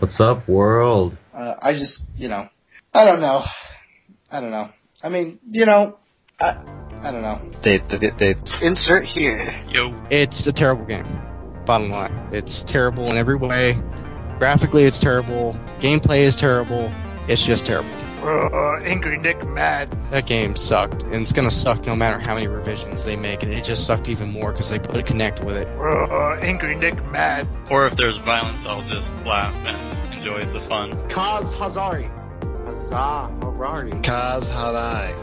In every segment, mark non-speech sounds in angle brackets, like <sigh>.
What's up, world? Uh, I just, you know, I don't know. I don't know. I mean, you know, I, I don't know. They, they, they, Insert here. Yo. It's a terrible game. Bottom line, it's terrible in every way. Graphically, it's terrible. Gameplay is terrible. It's just terrible. <laughs> Angry Nick mad. That game sucked, and it's gonna suck no matter how many revisions they make, and it just sucked even more because they put a Kinect with it. <laughs> Angry Nick mad. Or if there's violence, I'll just laugh and enjoy the fun. Kaz Hazari. Hazah Harari. Kaz Harai.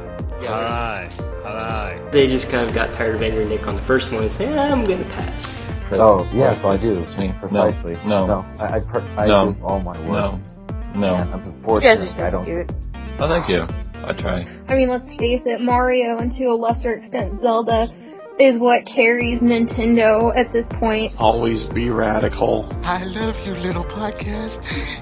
Harai. Harai. They just kind of got tired of Angry Nick on the first one and say, "Ah, I'm gonna pass. Oh, yes, I do. It's me. Precisely. No. No, I, I, per- I No. do all my work. No. No. And You guys unfortunately, are so I don't. cute. Oh, thank you. I try. I mean, let's face it, Mario and to a lesser extent Zelda is what carries Nintendo at this point. Always be radical. I love you, little podcast.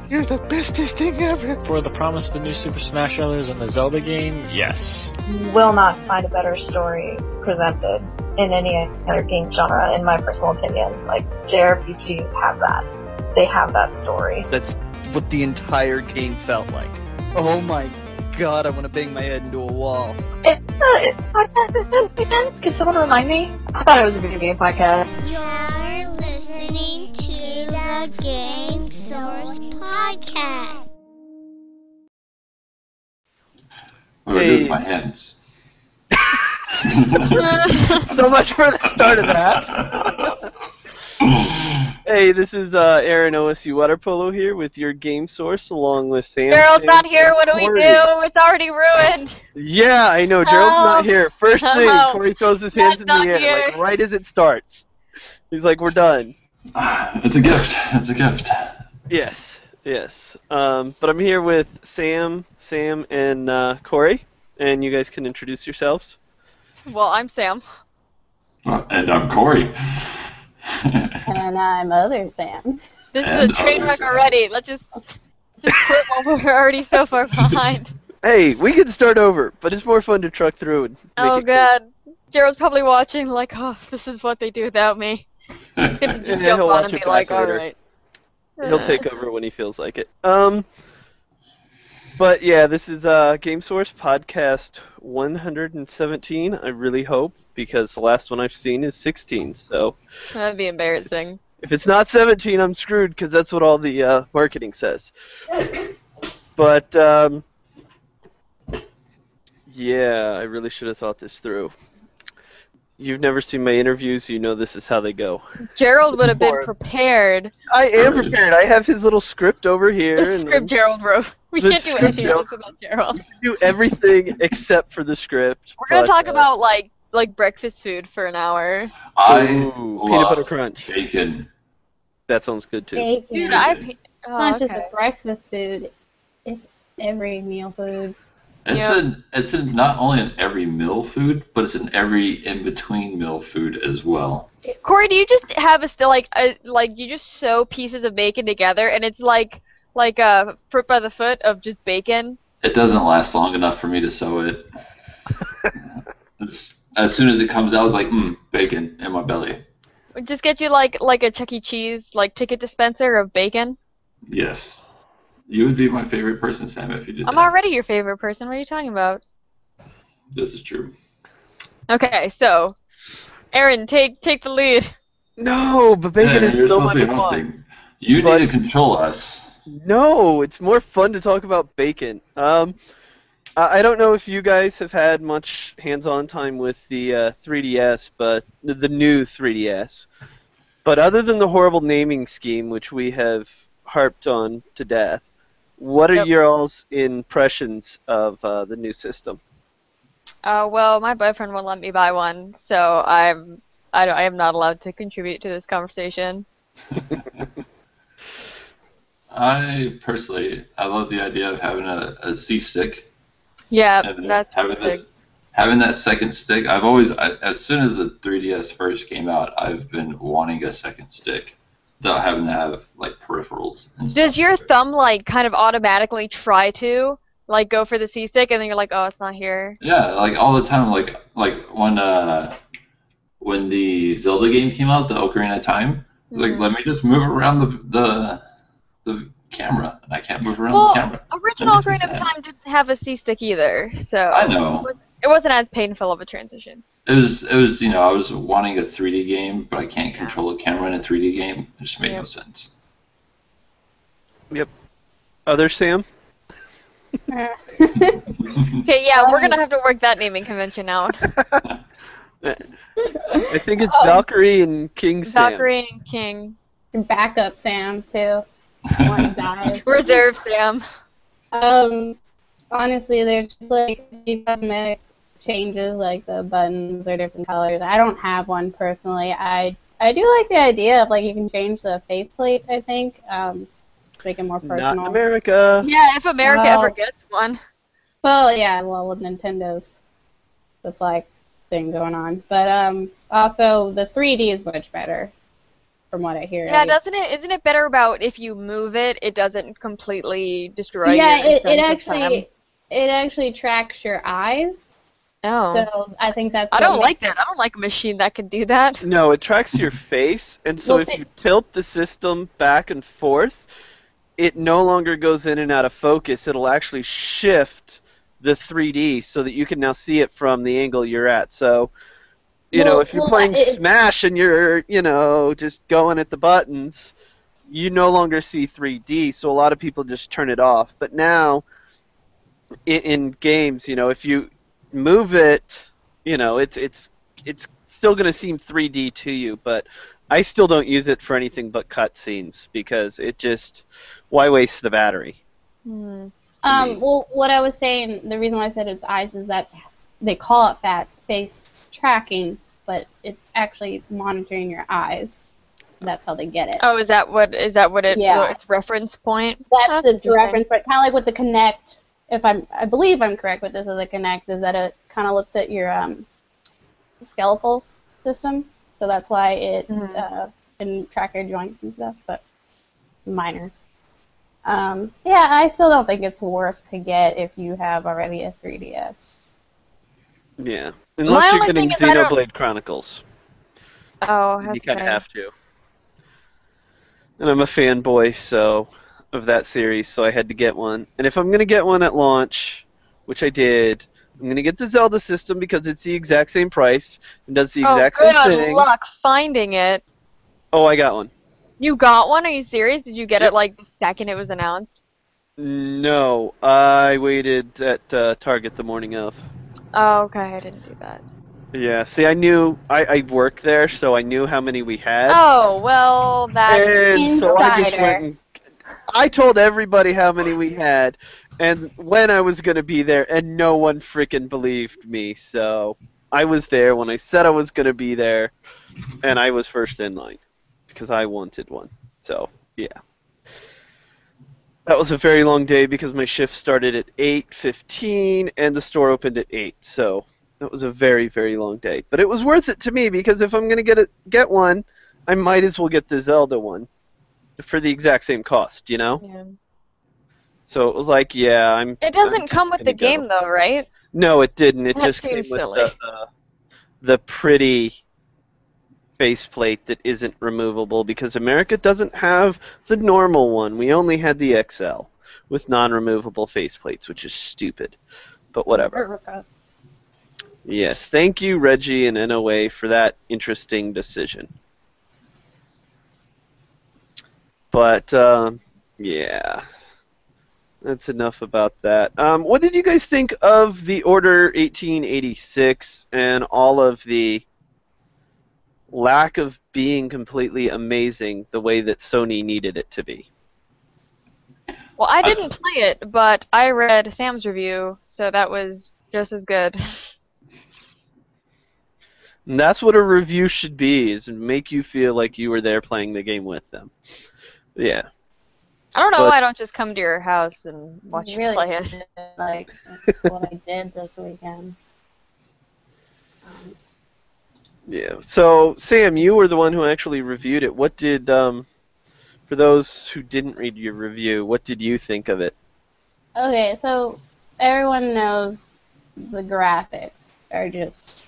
You're the bestest thing ever. For the promise of the new Super Smash Bros. and the Zelda game, yes. You will not find a better story presented in any other game genre, in my personal opinion. Like, JRPGs have that. They have that story. That's what the entire game felt like. Oh my god, I want to bang my head into a wall. It's uh, it's podcast again? Can someone remind me? I thought it was a video game podcast. You're listening to the Game Source Podcast. What do I do Hey. with my hands? <laughs> <laughs> so much for the start of that. <laughs> hey, this is uh, Aaron OSU Water Polo here with your game source, along with Sam. Gerald's Sam, not here. What do we Corey. do? It's already ruined. Yeah, I know. Gerald's not here. First thing, Help. Corey throws his hands in the air, here. like right as it starts. He's like, "We're done." <sighs> It's a gift. It's a gift. Yes, yes. Um, but I'm here with Sam, Sam, and uh, Corey, and you guys can introduce yourselves. Well, I'm Sam. Uh, And I'm Corey. And I'm Other Sam. This And is a train wreck already. Let's just just quit while we're already so far <laughs> behind. Hey, we can start over, but it's more fun to truck through and make oh it god. Gerald's probably watching like, oh, this is what they do without me. <laughs> He'll just Yeah, jump he'll on watch and it be like, back later. alright. He'll take over when he feels like it. Um, but yeah, this is uh, Game Source podcast 117. I really hope because the last one I've seen is 16. So That'd be embarrassing. if it's not 17, I'm screwed because that's what all the uh, marketing says. But um, yeah, I really should have thought this through. You've never seen my interviews, you know this is how they go. Gerald would have been prepared. I am prepared. I have his little script over here. The script Gerald wrote. <laughs> We can't do anything Gerald- else without Gerald. do everything except for the script. We're gonna but, talk uh, about like like breakfast food for an hour. I Ooh, love peanut butter crunch. bacon. That sounds good too. Bacon. Dude, I. it's pe- not Oh, just okay. a breakfast food. It's every meal food. It's in it's in not only in every meal food, but it's in every in between meal food as well. Corey, do you just have a still like a, like you just sew pieces of bacon together and it's like like a fruit by the foot of just bacon? It doesn't last long enough for me to sew it. <laughs> it's, as soon as it comes out, it's like mm, bacon in my belly. Just get you like like a Chuck E. Cheese like ticket dispenser of bacon. Yes, you would be my favorite person, Sam, if you did I'm that. already your favorite person. What are you talking about? This is true. Okay, so Aaron, take take the lead. No, but bacon Hey, is you're so much to fun. You But- need to control us. No, it's more fun to talk about bacon. Um, I I don't know if you guys have had much hands-on time with the uh, 3DS, but the new 3DS. But other than the horrible naming scheme, which we have harped on to death, what are Yep. your all's impressions of uh, the new system? Uh, well, my boyfriend won't let me buy one, so I'm I, don't, I am not allowed to contribute to this conversation. <laughs> I personally, I love the idea of having a, a C stick. Yeah, and then that's having pretty this, having that second stick. I've always, I, as soon as the 3DS first came out, I've been wanting a second stick without having to have like peripherals. Does your thumb like kind of automatically try to like go for the C stick and then you're like, oh, it's not here? Yeah, like all the time. Like like when uh when the Zelda game came out, the Ocarina of Time. It's Mhm. like let me just move around the the the camera, and I can't move around Well, the camera. original Ocarina of. Time didn't have a C stick either, so I know. It, was, it wasn't as painful of a transition. It was, it was, you know, I was wanting a 3D game, but I can't control a camera in a 3D game. It just made no sense. Yep. Other Sam? <laughs> Okay, yeah, we're gonna have to work that naming convention out. <laughs> I think it's Um, Valkyrie and King Sam. Valkyrie and King. And backup Sam too. One died. <laughs> Reserve Sam. Um, honestly, there's just like a few cosmetic changes, like the buttons are different colors. I don't have one personally. I I do like the idea of like you can change the faceplate. I think um, make it more personal. Not America. Yeah, if America Well- ever gets one. Well, yeah, well with Nintendo's the flag thing going on, but um, also the 3D is much better, from what I hear. Yeah, Like- doesn't it? Isn't it better about if you move it, it doesn't completely destroy yeah, your it, it sense of actually time? it actually tracks your eyes. Oh. So I think that's. I don't like that. I don't like a machine that can do that. No, it tracks your <laughs> face, and so Well, if thi- you tilt the system back and forth, it no longer goes in and out of focus. It'll actually shift the 3D so that you can now see it from the angle you're at. So, you know, if you're well, playing it- Smash and you're, you know, just going at the buttons, you no longer see 3D. So a lot of people just turn it off. But now, in, in games, you know, if you move it, you know, it's it's it's still going to seem 3D to you, but I still don't use it for anything but cutscenes because it just why waste the battery? Um, well, what I was saying, the reason why I said it's eyes is that they call it that face tracking, but it's actually monitoring your eyes. That's how they get it. Oh, is that what is that what it Yeah. what its reference point? That's its reference, point, kind of like with the Kinect. If I'm, I believe I'm correct with this as a Kinect, is that it kind of looks at your um, skeletal system, so that's why it Mm-hmm. uh, can track your joints and stuff, but minor. Um, yeah, I still don't think it's worth to get if you have already a 3DS. Yeah, unless you're getting thing is Xenoblade Chronicles, Oh, you kind of have to. And I'm a fanboy, so of that series, so I had to get one. And if I'm gonna get one at launch, which I did, I'm gonna get the Zelda system because it's the exact same price and does the oh, exact same thing. Good luck finding it. Oh, I got one. You got one? Are you serious? Did you get it like the second it was announced? No, I waited at uh, Target the morning of. Oh, okay. I didn't do that. Yeah, see, I knew I, I worked there, so I knew how many we had. Oh, well, that's and so I just went. And, I told everybody how many we had, and when I was gonna be there, and no one freaking believed me. So I was there when I said I was gonna be there, and I was first in line because I wanted one. So yeah. That was a very long day because my shift started at 8:15 and the store opened at 8. So that was a very very long day. But it was worth it to me because if I'm going to get it get one, I might as well get the Zelda one for the exact same cost, you know? Yeah. So it was like, yeah, I'm It doesn't I'm come with the go. game though, right? No, it didn't. It That just came seems with the, the the pretty faceplate that isn't removable because America doesn't have the normal one. We only had the XL with non-removable faceplates, which is stupid. But whatever. Yes, thank you, Reggie and NOA, for that interesting decision. But um, yeah, that's enough about that. Um, what did you guys think of the Order 1886 and all of the lack of being completely amazing the way that Sony needed it to be? Well, I didn't play it, but I read Sam's review, so that was just as good. And <laughs> that's what a review should be, is make you feel like you were there playing the game with them. Yeah. I don't know But- why I don't just come to your house and watch you really play it. like <laughs> that's what I did this weekend. Um, Yeah. So, Sam, you were the one who actually reviewed it. What did, um, for those who didn't read your review, what did you think of it? Okay, so everyone knows the graphics are just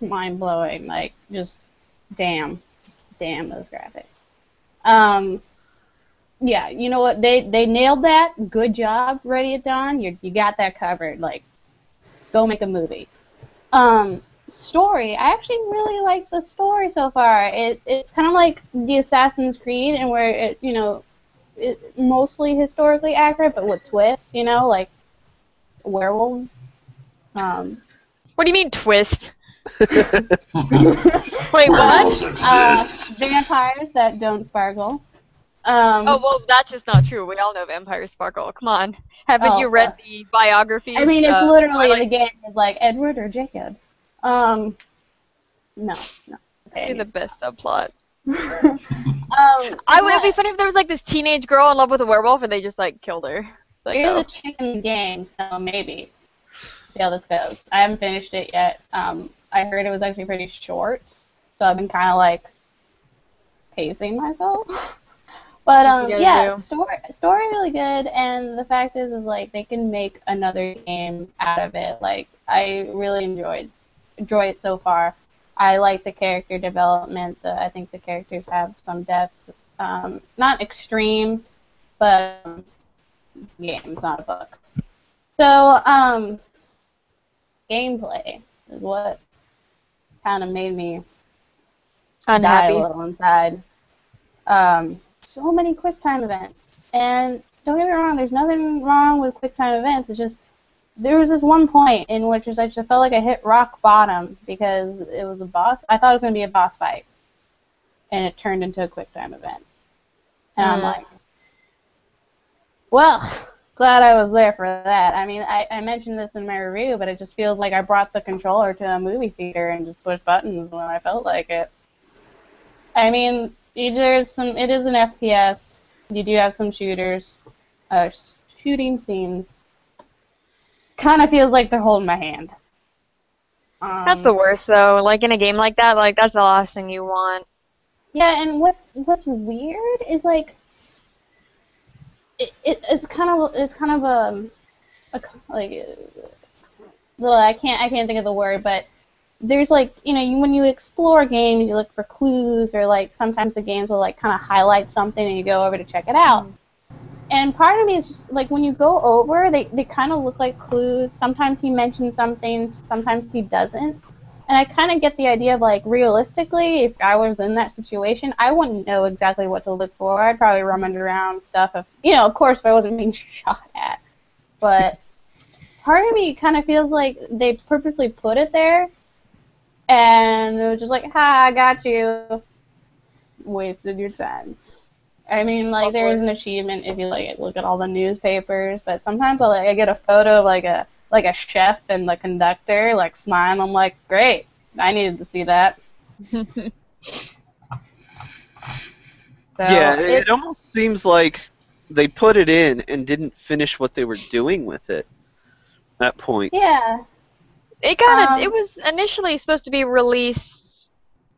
mind blowing. Like, just damn, just damn those graphics. Um, yeah, you know what? They they nailed that. Good job, Ready at Dawn. You you got that covered. Like, go make a movie. Um, story. I actually really like the story so far. It it's kind of like the Assassin's Creed, and where it you know, it, mostly historically accurate, but with twists. You know, like werewolves. Um, What do you mean twist? <laughs> Wait, what? uh, vampires that don't sparkle. Um, Oh well, that's just not true. We all know vampires sparkle. Come on, haven't Oh, you read uh, the biographies? I mean, it's uh, literally Twilight? the game is like Edward or Jacob. Um, no, no. Okay, the best subplot. <laughs> um, I would it'd be funny if there was like this teenage girl in love with a werewolf and they just like killed her. It's like, There's oh. a chicken game, so maybe. See how this goes. I haven't finished it yet. Um, I heard it was actually pretty short, so I've been kind of like pacing myself. <laughs> but um, yeah, do? story story really good, and the fact is, is like they can make another game out of it. Like I really enjoyed enjoy it so far. I like the character development. The, I think the characters have some depth. Um, not extreme, but um, game, it's not a book. So, um, gameplay is what kind of made me die Unhappy. a little inside. Um, so many QuickTime events, and don't get me wrong, there's nothing wrong with QuickTime events. It's just there was this one point in which I just felt like I hit rock bottom because it was a boss. I thought it was going to be a boss fight, and it turned into a QuickTime event. And I'm Mm. like, well, glad I was there for that. I mean, I, I mentioned this in my review, but it just feels like I brought the controller to a movie theater and just pushed buttons when I felt like it. I mean, there's some. It is an FPS. You do have some shooters, uh, shooting scenes. Kind of feels like they're holding my hand. Um, That's the worst though. Like in a game like that, like that's the last thing you want. Yeah, and what's what's weird is like it, it it's kind of it's kind of um a, like well I can't I can't think of the word, but there's like you know you, when you explore games you look for clues or like sometimes the games will like kind of highlight something and you go over to check it out. And part of me is just like when you go over, they, they kind of look like clues. Sometimes he mentions something, sometimes he doesn't. And I kind of get the idea of like realistically, if I was in that situation, I wouldn't know exactly what to look for. I'd probably rummage around stuff if you know, of course, if I wasn't being <laughs> shot at. But part of me kind of feels like they purposely put it there, and it was just like, "Ha, I got you." Wasted your time. I mean, like there is an achievement if you like look at all the newspapers, but sometimes I like I get a photo of like a like a chef and the conductor like smiling. I'm like, great, I needed to see that. So <laughs> yeah, it, it- it almost seems like they put it in and didn't finish what they were doing with it. That point. yeah. It got Um, it. It was initially supposed to be released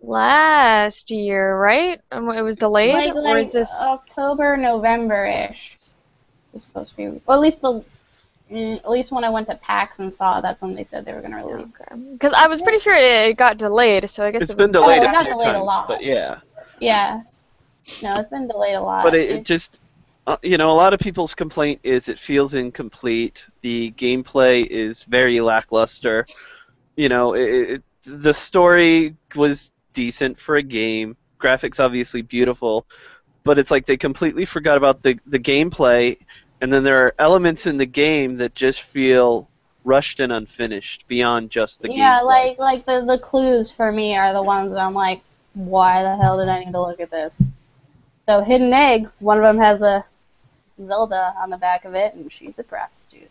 last year, right? It was delayed, like, or is this? October, November ish. Was supposed to be, or at least the, mm, at least when I went to PAX and saw, that's when they said they were gonna release. Because I was pretty sure it, it got delayed, so I guess It's it was been delayed Oh, it a got few delayed a lot. but yeah. Yeah. No, it's been delayed a lot. But it, it just, uh, you know, a lot of people's complaint is it feels incomplete. The gameplay is very lackluster. You know, it, it, the story was decent for a game. Graphics obviously beautiful, but it's like they completely forgot about the the gameplay, and then there are elements in the game that just feel rushed and unfinished beyond just the game. yeah, gameplay. like like the the clues for me are the ones that I'm like, why the hell did I need to look at this? So hidden egg, one of them has a Zelda on the back of it, and she's a prostitute.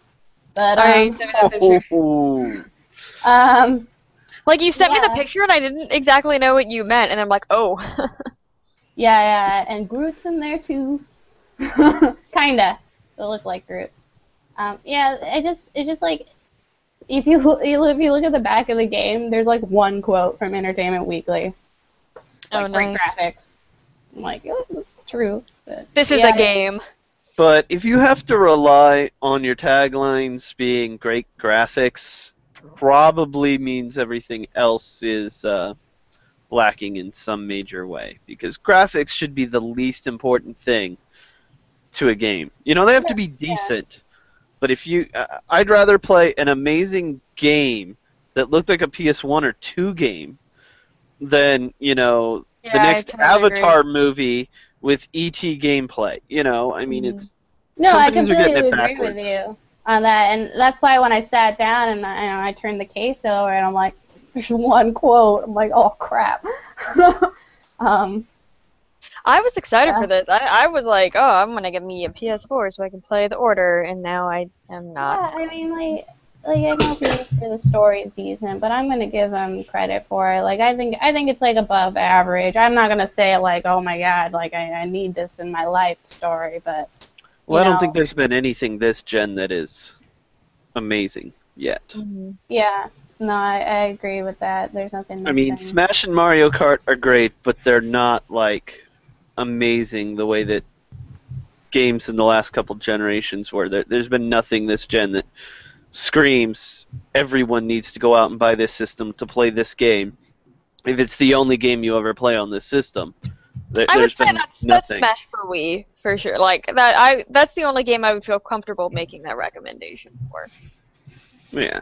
But um, Alright, send me that picture. <laughs> um, Like you sent me the picture and I didn't exactly know what you meant, and I'm like, oh. <laughs> yeah, yeah, and Groot's in there too. <laughs> Kinda. They look like Groot. Um, yeah, it just it just like if you you- <laughs> if you look at the back of the game, there's like one quote from Entertainment Weekly. It's Oh, like great nice. graphics. I'm like, oh, that's true. But, this is yeah, a game. But if you have to rely on your taglines being great graphics, probably means everything else is uh, lacking in some major way. Because graphics should be the least important thing to a game. You know, they have to be decent. But if you, uh, I'd rather play an amazing game that looked like a PS1 or 2 game than you know the Yeah, I next totally Avatar movie with ET gameplay. You know, I mean, it's No, I completely agree backwards. with you on that, and that's why when I sat down and I, and I turned the case over, and I'm like, "There's one quote." I'm like, "Oh crap." <laughs> um, I was excited Yeah. for this. I, I was like, oh, I'm gonna get me a PS4 so I can play the Order, and now I am not. yeah, I mean, like, like I know people say the story is decent, but I'm gonna give them credit for it. Like, I think I think it's like above average. I'm not gonna say like, "Oh my god," like I, I need this in my life story, but well, I don't think there's been anything this gen that is amazing yet. Mm-hmm. Yeah, no, I, I agree with that. There's nothing. I mean, missing. Smash and Mario Kart are great, but they're not like amazing the way that games in the last couple generations were. There, there's been nothing this gen that screams everyone needs to go out and buy this system to play this game. If it's the only game you ever play on this system, there, I would there's say been that's, that's nothing. Smash for Wii for sure. Like that, I that's the only game I would feel comfortable making that recommendation for. Yeah.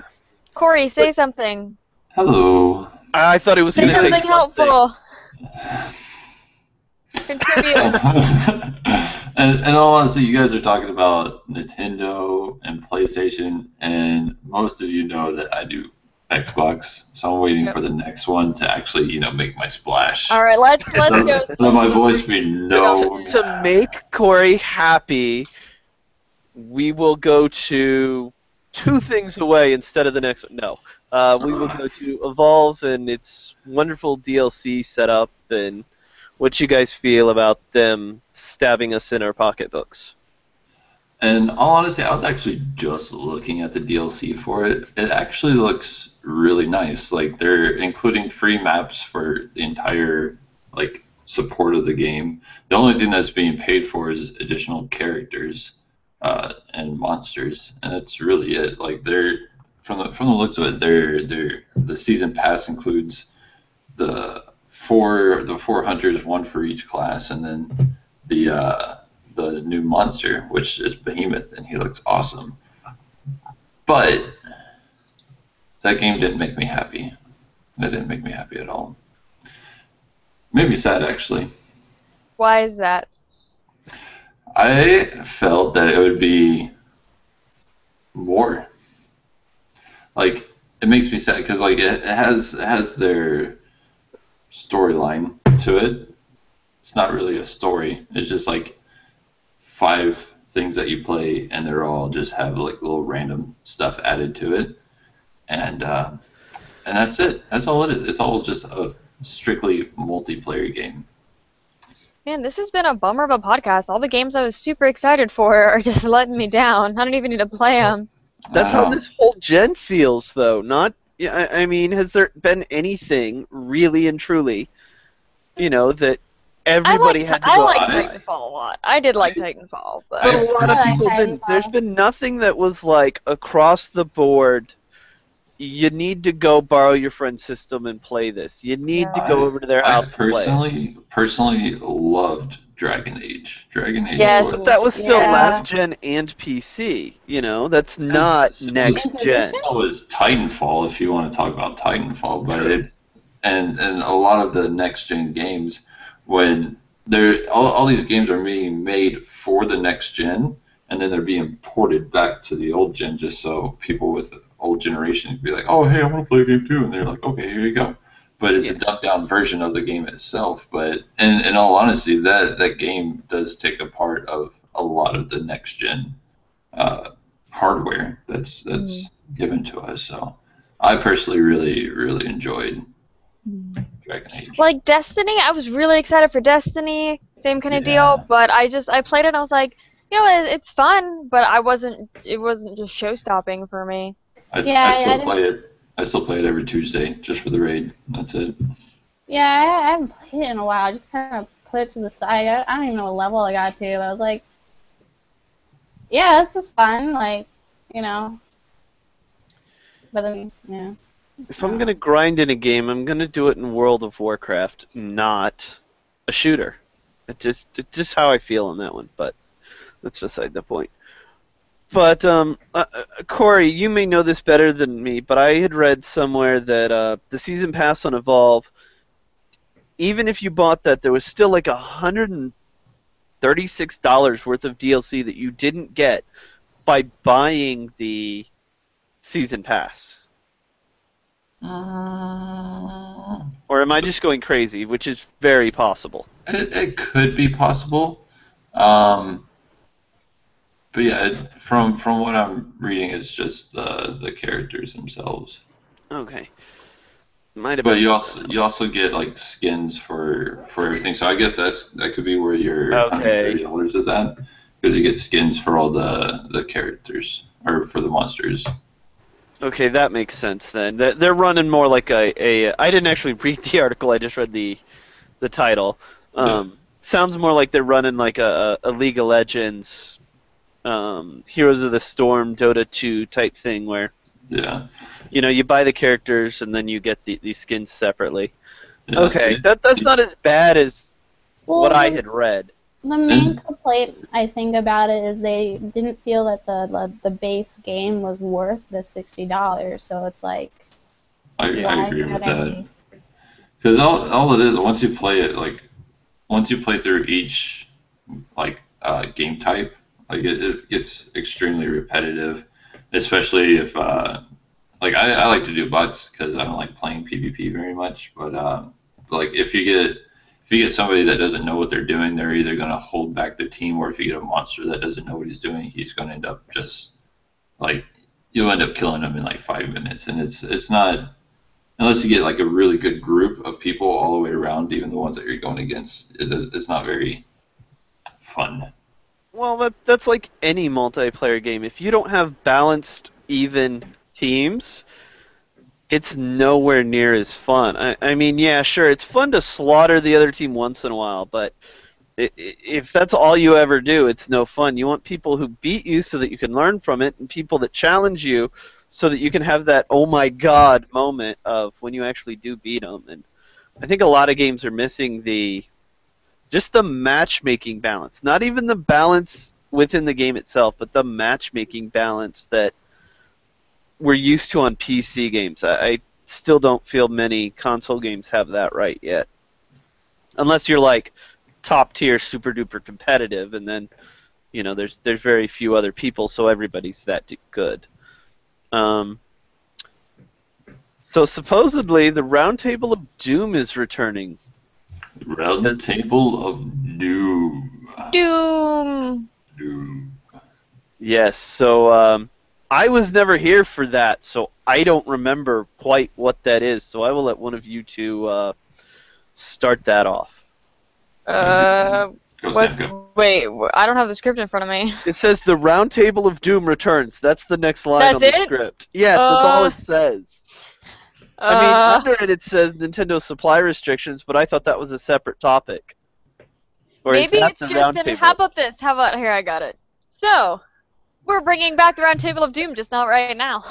Corey, say something. Hello. I thought it was going to say something helpful. Contribute. <laughs> and, and all honesty, you guys are talking about Nintendo and PlayStation, and most of you know that I do Xbox, so I'm waiting Yep. for the next one to actually, you know, make my splash. All right, let's <laughs> let's go. Let, let my voice be known. to, to make Corey happy, we will go to two things away instead of the next one. No, uh, we will go to Evolve and its wonderful DLC setup and what you guys feel about them stabbing us in our pocketbooks. And all honesty, I was actually just looking at the DLC for it. It actually looks really nice. Like they're including free maps for the entire like support of the game. The only thing that's being paid for is additional characters uh, and monsters, and that's really it. Like they're from the from the looks of it, they're they're the season pass includes the four the four hunters, one for each class, and then the uh, the new monster, which is Behemoth, and he looks awesome. But that game didn't make me happy. That didn't make me happy at all. Made me sad actually. Why is that? I felt that it would be more. Like it makes me sad because like it, it has it has their storyline to it. It's not really a story. It's just like five things that you play, and they're all just have like little random stuff added to it, and uh, and that's it. That's all it is. It's all just a strictly multiplayer game. Man, this has been a bummer of a podcast. All the games I was super excited for <laughs> are just letting me down. I don't even need to play them. That's how this whole gen feels, though. Not, yeah. I, I mean, has there been anything really and truly, you know, that everybody had liked, to I go liked out buy? Titanfall a lot. I did like Titanfall, but, But a lot of I like people didn't. There's been nothing that was like across the board. You need to go borrow your friend's system and play this. You need to go over to their I house and play. personally personally loved Dragon Age. Dragon Age Yes. was But that was still Yeah. last gen and PC. You know, that's not That's- next gen. It was Titanfall if you want to talk about Titanfall, but it and and a lot of the next gen games when they're all, all these games are being made for the next gen and then they're being ported back to the old gen just so people with the old generation can be like, oh hey, I want to play a game too, and they're like, okay, here you go. But it's a dumbed down version of the game itself. But in, in all honesty, that that game does take a part of a lot of the next gen uh, hardware that's that's given to us. So I personally really really enjoyed Dragon Age. like Destiny, I was really excited for Destiny. Same kind of Yeah. deal, but I just I played it and I was like, you know, it, it's fun, but I wasn't. It wasn't just show stopping for me. I, Yeah, I I- still I play it. I still play it every Tuesday just for the raid. That's it. Yeah, I, I haven't played it in a while. I just kind of put it to the side. I, I don't even know what level I got to. But I was like, yeah, this is fun. Like, you know. But then, yeah. If I'm gonna grind in a game, I'm gonna do it in World of Warcraft, not a shooter. It just it's just how I feel on that one. But that's beside the point. But um, uh, uh, Corey, you may know this better than me, but I had read somewhere that uh, the season pass on Evolve, even if you bought that, there was still like a hundred and thirty-six dollars worth of DLC that you didn't get by buying the season pass. Or am I just going crazy, which is very possible? It, it could be possible. Um, but yeah, it, from from what I'm reading, it's just the the characters themselves. Okay. Might have But you something also you also get like skins for for everything. So I guess that's that could be where your Okay. dollars is at because you get skins for all the the characters or for the monsters. Okay, that makes sense then. They're they're running more like a, a. I didn't actually <laughs> read the article. I just read the the title. Um, Sounds more like they're running like a, a League of Legends, um, Heroes of the Storm, Dota 2 type thing where Yeah. you know you buy the characters and then you get the, these skins separately. Yeah. Okay, that that's not as bad as Well, what I had read. The main complaint I think about it is they didn't feel that the the, the base game was worth the sixty dollars. So it's like I, why I agree with should that. Because all, all it is, once you play it, like, once you play through each, like, uh, game type, like, it, it gets extremely repetitive, especially if, uh, like, I, I like to do bots because I don't like playing PvP very much, but, um, like, if you get, if you get somebody that doesn't know what they're doing, they're either going to hold back their team, or if you get a monster that doesn't know what he's doing, he's going to end up just, like, you'll end up killing him in, like, five minutes, and it's, it's not, unless you get like a really good group of people all the way around, even the ones that you're going against, it is, it's not very fun. Well, that that's like any multiplayer game. If you don't have balanced, even teams, it's nowhere near as fun. I, I mean, yeah, sure, it's fun to slaughter the other team once in a while, but if that's all you ever do, it's no fun. You want people who beat you so that you can learn from it, and people that challenge you so that you can have that oh my god moment of when you actually do beat them. And I think a lot of games are missing the just the matchmaking balance. Not even the balance within the game itself, but the matchmaking balance that we're used to on PC games. I, I still don't feel many console games have that right yet. Unless you're like top tier super duper competitive and then you know there's there's very few other people so everybody's that good. Um so supposedly the Roundtable of Doom is returning. Round the Table of Doom. Doom. Doom. Yes, so um, I was never here for that, so I don't remember quite what that is. So I will let one of you two uh, start that off. Uh, what's, wait, I don't have the script in front of me. It says the Round Table of Doom returns. That's the next line That's on the it? script. Yes, that's all Uh, it says. I mean, Uh, under it it says Nintendo supply restrictions, but I thought that was a separate topic. Or is maybe that it's the just. Round In, how about this? How about here? I got it. So, we're bringing back the Round Table of Doom, just not right now.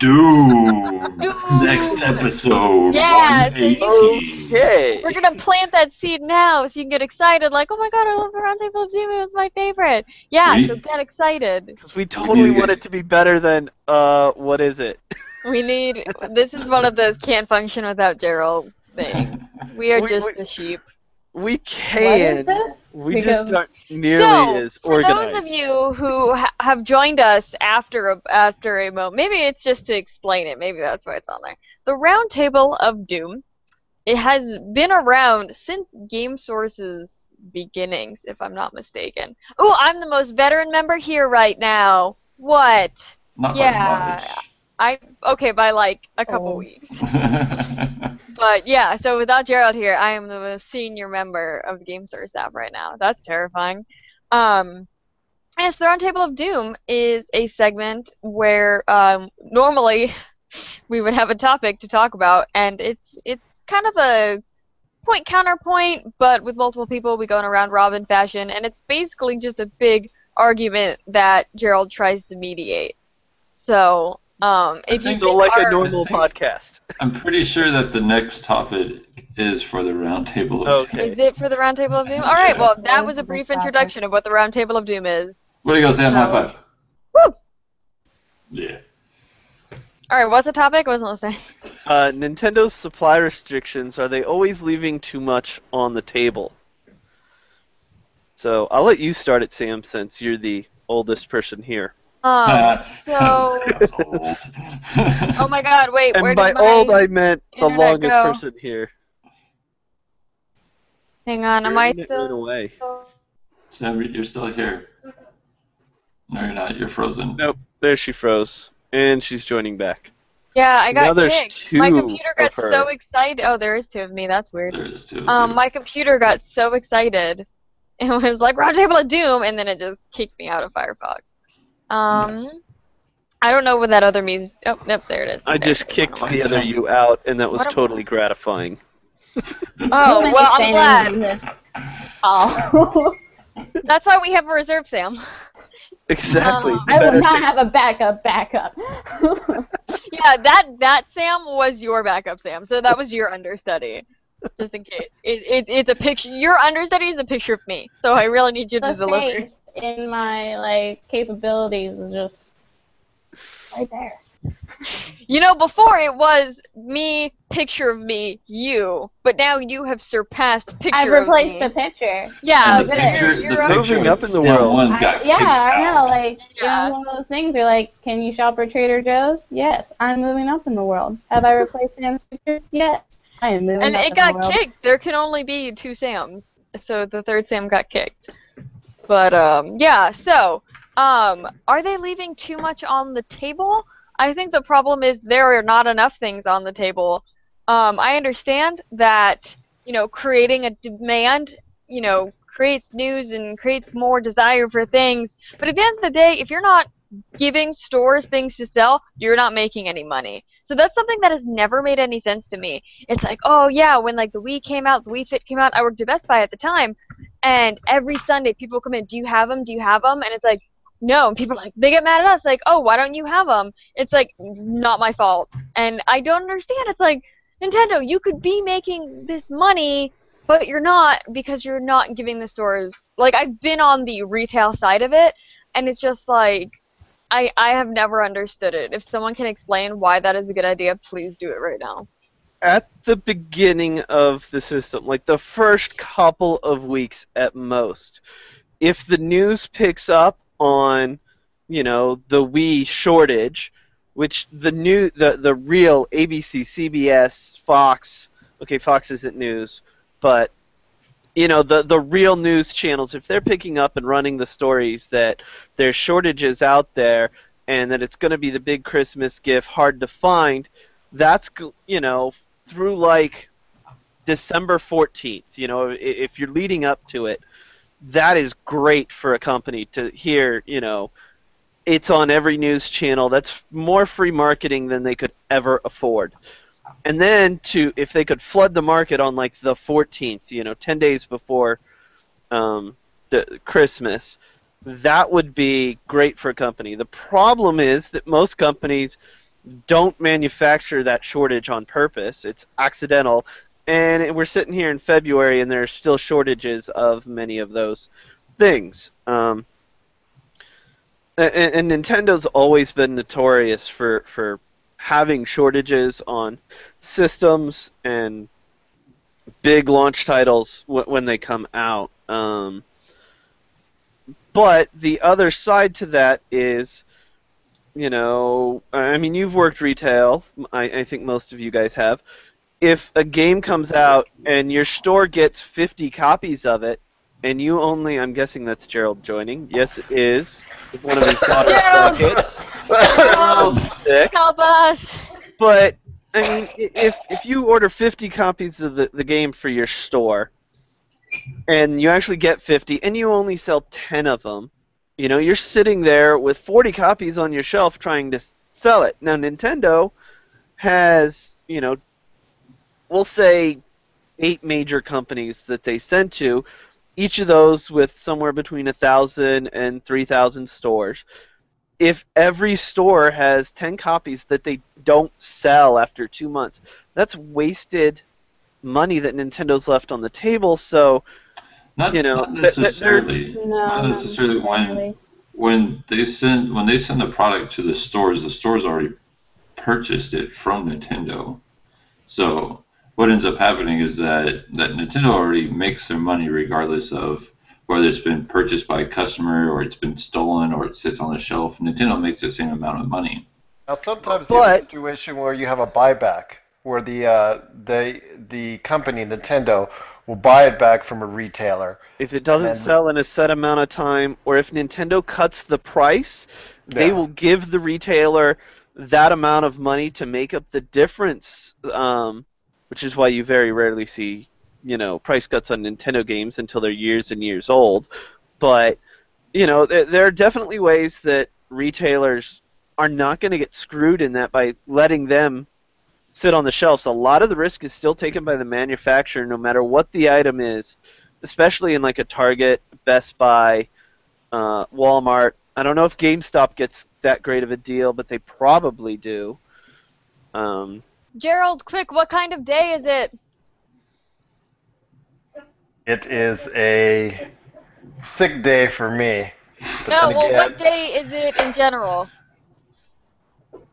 Doom. <laughs> Next episode. Yeah, so you- Okay. We're gonna plant that seed now, so you can get excited. Like, oh my god, I love the Round Table of Doom. It was my favorite. Yeah, See? so get excited. Because we totally need to want it to be better than uh, what is it? <laughs> We need. This is one of those can't function without Gerald things. <laughs> We are We- just we- a sheep. We can. this? We just Because- aren't nearly so, as for those of you who ha- have joined us after a, after a moment, maybe it's just to explain it. Maybe that's why it's on there. The Round Table of Doom. It has been around since Game Source's beginnings, if I'm not mistaken. Oh, I'm the most veteran member here right now. What? Not yeah. I okay by like a couple weeks. But yeah, so without Gerald here, I am the most senior member of the Game Source staff right now. That's terrifying. Um, yes, the Roundtable of Doom is a segment where um, normally <laughs> we would have a topic to talk about, and it's it's kind of a point counterpoint, but with multiple people, we go in a round robin fashion, and it's basically just a big argument that Gerald tries to mediate. So, um, if you think So think like a normal podcast. <laughs> I'm pretty sure that the next topic is for the Roundtable of Okay. Is it for the Roundtable of Doom? All right. Well, that was a brief introduction of what the Roundtable of Doom is. What do you go, Sam? High No. five. Woo! Yeah. All right, what's the topic? I wasn't listening. Uh, Nintendo's supply restrictions are they always leaving too much on the table? So I'll let you start it, Sam, since you're the oldest person here. Um, <laughs> so, <laughs> oh my God, wait, where and by did my old, I meant the internet longest go? person here. Hang on, am Your I internet went still? away. Sam, you're still here. No, you're not. You're frozen. Nope, there she froze, and she's joining back. Yeah, I got Now there's kicked. My computer got so excited. Oh, there is two of me. That's weird. There is two. of Um, you. my computer got so excited. <laughs> It was like Roundtable of Doom, and then it just kicked me out of Firefox. Um, I don't know what that other means. Oh, nope, there it is. I There. just kicked the other you out, and that was What am- totally gratifying. <laughs> Oh, well, I'm glad. in this call. <laughs> <laughs> That's why we have a reserve, Sam. Exactly. Um, I Better would not have a backup backup. Yeah, that that Sam was your backup, Sam. So that was your understudy, just in case. It, it it's a picture. Your understudy is a picture of me. So I really need you to the deliver. Faith in my like capabilities is just right there. You know, before it was me, picture of me, you, but now you have surpassed picture I've of replaced me. the picture. Yeah, And the picture, you're- the you're picture Moving up in the world. One I- got yeah, kicked I know. out. Like, Yeah. you know, one of those things. You're like, can you shop at Trader Joe's? Yes, I'm moving up in the world. Have I replaced Sam's picture? Yes, I am moving and up it in got the world. kicked. There can only be two Sams, so the third Sam got kicked. But um, yeah. So um, are they leaving too much on the table? I think the problem is there are not enough things on the table. Um, I understand that you know creating a demand, you know, creates news and creates more desire for things. But at the end of the day, if you're not giving stores things to sell, you're not making any money. So that's something that has never made any sense to me. It's like, oh yeah, when like the Wii came out, the Wii Fit came out, I worked at Best Buy at the time, and every Sunday people come in, do you have them? Do you have them? And it's like, no. And people are like, they get mad at us, like, oh, why don't you have them? It's like, not my fault. And I don't understand. It's like, Nintendo, you could be making this money, but you're not because you're not giving the stores. Like, I've been on the retail side of it, and it's just like, I, I have never understood it. If someone can explain why that is a good idea, please do it right now. At the beginning of the system, like the first couple of weeks at most, if the news picks up on, you know, the Wii shortage, which the new the the real ABC, CBS, Fox, okay, Fox isn't news, but you know the the real news channels if they're picking up and running the stories that there's shortages out there and that it's going to be the big Christmas gift hard to find, that's you know through like December 14th, you know, if you're leading up to it, that is great for a company to hear, you know, it's on every news channel. That's more free marketing than they could ever afford. And then to if they could flood the market on like the 14th, you know, 10 days before um, the Christmas, that would be great for a company. The problem is that most companies don't manufacture that shortage on purpose. It's accidental. And we're sitting here in February and there are still shortages of many of those things. Um, and, and Nintendo's always been notorious for, for having shortages on systems and big launch titles w- when they come out. Um, but the other side to that is, you know, I mean, you've worked retail. I, I think most of you guys have. If a game comes out and your store gets 50 copies of it, and you only, I'm guessing that's Gerald joining. Yes, it is. With one of his daughter's Gerald! buckets. Gerald! Help us! But I mean, if if you order 50 copies of the, the game for your store, and you actually get 50, and you only sell 10 of them, you know, you're sitting there with 40 copies on your shelf trying to sell it. Now, Nintendo has, you know, we'll say eight major companies that they send to, each of those with somewhere between a thousand and three thousand stores. If every store has ten copies that they don't sell after two months, that's wasted money that Nintendo's left on the table. So, Not, you know, not th- th- they're- necessarily. No, not not necessarily when when they send when they send the product to the stores, the stores already purchased it from Nintendo. So what ends up happening is that that Nintendo already makes their money regardless of whether it's been purchased by a customer or it's been stolen or it sits on the shelf. Nintendo makes the same amount of money. Now sometimes you have a situation where you have a buyback, where the uh, the the company Nintendo will buy it back from a retailer. If it doesn't And- sell in a set amount of time, or if Nintendo cuts the price, they will give the retailer that amount of money to make up the difference. Um, which is why you very rarely see, you know, price cuts on Nintendo games until they're years and years old. But you know, there, there are definitely ways that retailers are not going to get screwed in that by letting them sit on the shelves. A lot of the risk is still taken by the manufacturer, no matter what the item is, especially in like a Target, Best Buy, uh, Walmart. I don't know if GameStop gets that great of a deal, but they probably do. Um, Gerald, quick, what kind of day is it? It is a sick day for me. No, well, what day is it in general?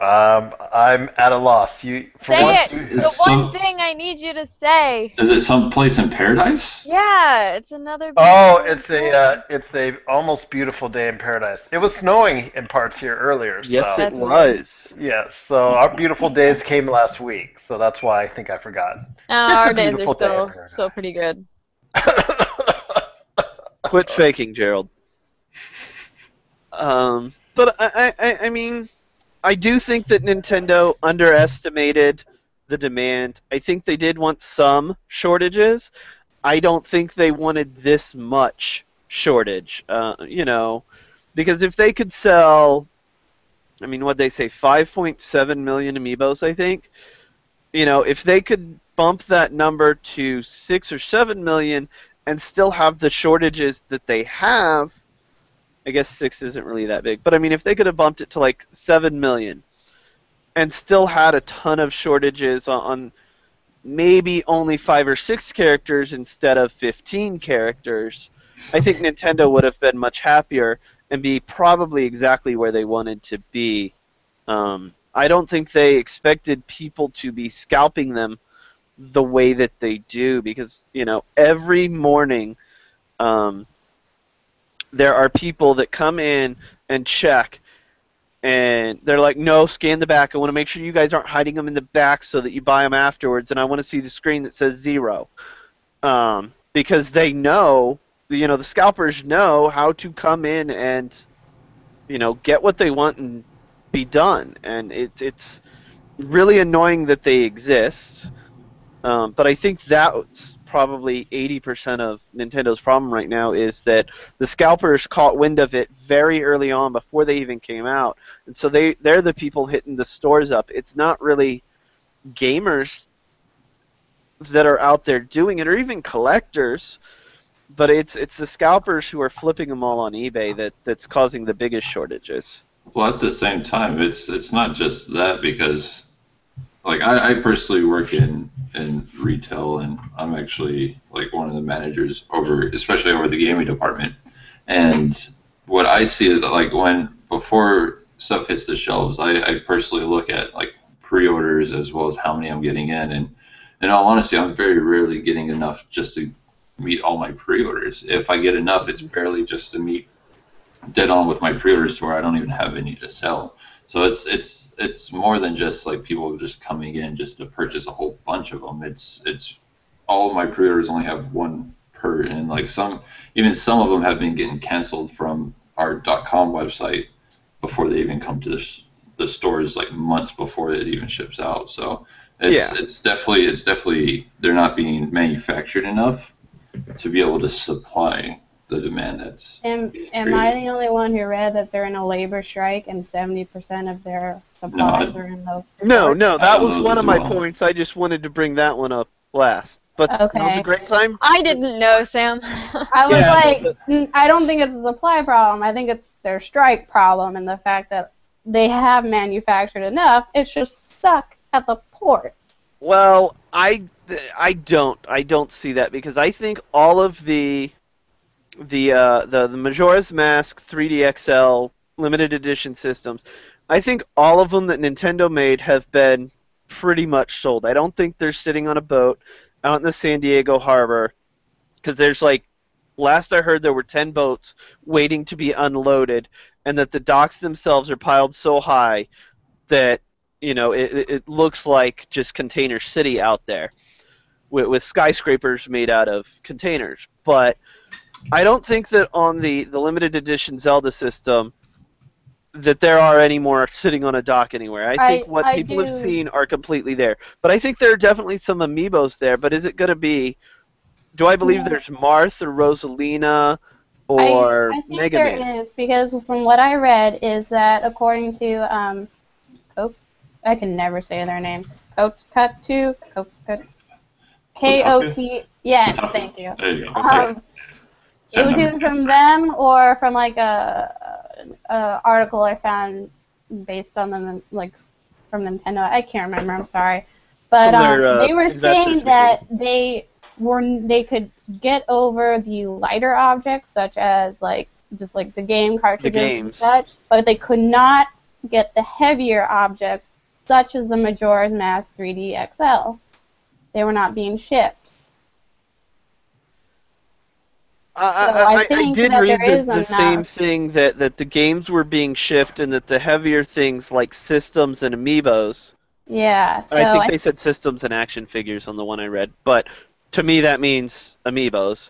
Um, I'm at a loss. You for Say once, it. The one thing I need you to say. Is it some place in paradise? Yeah, it's another. Oh, it's a uh, it's a almost beautiful day in paradise. It was snowing in parts here earlier. Yes, so. it was. Yes, so our beautiful days came last week, so that's why I think I forgot. Oh, our days are beautiful day in still still pretty good. <laughs> Quit faking, Gerald. Um, but I, I, I mean, I do think that Nintendo underestimated the demand. I think they did want some shortages. I don't think they wanted this much shortage. Uh, you know, because if they could sell, I mean, what they say, 5.7 million amiibos, I think. You know, if they could bump that number to six or seven million and still have the shortages that they have, I guess six isn't really that big, but I mean, if they could have bumped it to like seven million and still had a ton of shortages on, maybe only five or six characters instead of 15 characters, I think <laughs> Nintendo would have been much happier and be probably exactly where they wanted to be. Um, I don't think they expected people to be scalping them the way that they do because you know every morning um, there are people that come in and check and they're like no scan the back. I want to make sure you guys aren't hiding them in the back so that you buy them afterwards and i want to see the screen that says zero. Um, because they know you know the scalpers know how to come in and you know get what they want and be done and it's it's really annoying that they exist um, but I think that's probably 80% of Nintendo's problem right now is that the scalpers caught wind of it very early on before they even came out, and so they they're the people hitting the stores up. It's not really gamers that are out there doing it, or even collectors, but it's it's the scalpers who are flipping them all on eBay that that's causing the biggest shortages. Well, at the same time, it's it's not just that because, like, I, I personally work in in retail, and I'm actually like one of the managers over, especially over the gaming department. And what I see is that, like when before stuff hits the shelves, I, I personally look at like pre-orders as well as how many I'm getting in, and in all honesty, I'm very rarely getting enough just to meet all my pre-orders. If I get enough, it's barely just to meet dead on with my pre-orders to where I don't even have any to sell. So it's it's it's more than just like people just coming in just to purchase a whole bunch of them. It's it's all of my pre-orders only have one per, and like some even some of them have been getting canceled from our .com website before they even come to the the stores like months before it even ships out. So it's Yeah. it's definitely it's definitely they're not being manufactured enough to be able to supply the demand that's Am, am I the only one who read that they're in a labor strike and 70% of their supplies I- are in the. No, no, that was one of my well. points. I just wanted to bring that one up last. But that was a great time. I didn't know, Sam. <laughs> I was Yeah. like, "Mm, I don't think it's a supply problem. I think it's their strike problem and the fact that they have manufactured enough. It's just stuck at the port. Well, I I don't I don't see that because I think all of the the uh, the the Majora's Mask 3D XL limited edition systems. I think all of them that Nintendo made have been pretty much sold. I don't think they're sitting on a boat out in the San Diego harbor because there's like last I heard there were 10 boats waiting to be unloaded and that the docks themselves are piled so high that you know it, it looks like just container city out there with, with skyscrapers made out of containers but I don't think that on the, the limited edition Zelda system that there are any more <laughs> sitting on a dock anywhere. I think I- what I people do- have seen are completely there. But I think there are definitely some amiibos there. But is it going to be? Do I believe Yeah. there's Marth or Rosalina or I, I think Mega there Man? is because from what I read is that according to um, Coke, I can never say their name. Kotaku, K O T. Yes, thank you. There you go. Um, it was either from them or from like a, a article I found based on them like from Nintendo. I can't remember. I'm sorry, but um, uh, they were saying meeting. that they were they could get over the lighter objects such as like just like the game cartridges and games. such, but they could not get the heavier objects such as the Majora's Mask 3D XL. They were not being shipped. I, So I, I I, did read the, the same thing that, that the games were being shifted and that the heavier things like systems and amiibos. Yeah. So I think they said systems and action figures on the one I read, but to me that means amiibos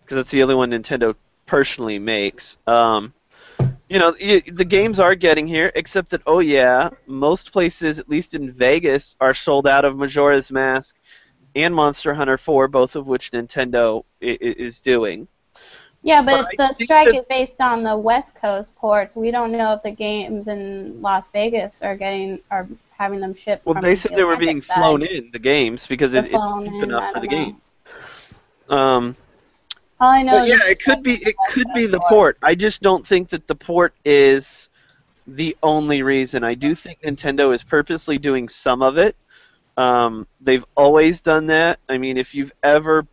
because that's the only one Nintendo personally makes. Um, you know, the games are getting here, except that oh yeah, most places, at least in Vegas, are sold out of Majora's Mask and Monster Hunter 4, both of which Nintendo is doing. Yeah, but, But the strike is based on the West Coast ports. We don't know if the games in Las Vegas are getting are having them shipped. Well, they the said they were being side. flown in the games because They're it, it's cheap in, enough for the know. game. Um, All I know yeah, it could be it could be the port. I just don't think that the port is the only reason. I do think Nintendo is purposely doing some of it. Um, they've always done that. I mean, if you've ever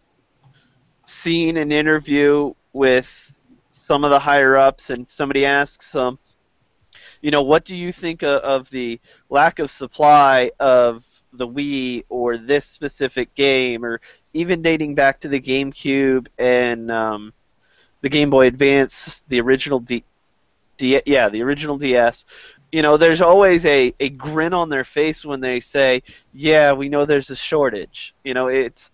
seen an interview with some of the higher ups and somebody asks them, you know, what do you think of, of the lack of supply of the Wii or this specific game, or even dating back to the GameCube and um, the Game Boy Advance, the original D, D, yeah, the original DS. You know, there's always a, a grin on their face when they say, "Yeah, we know there's a shortage." You know, it's.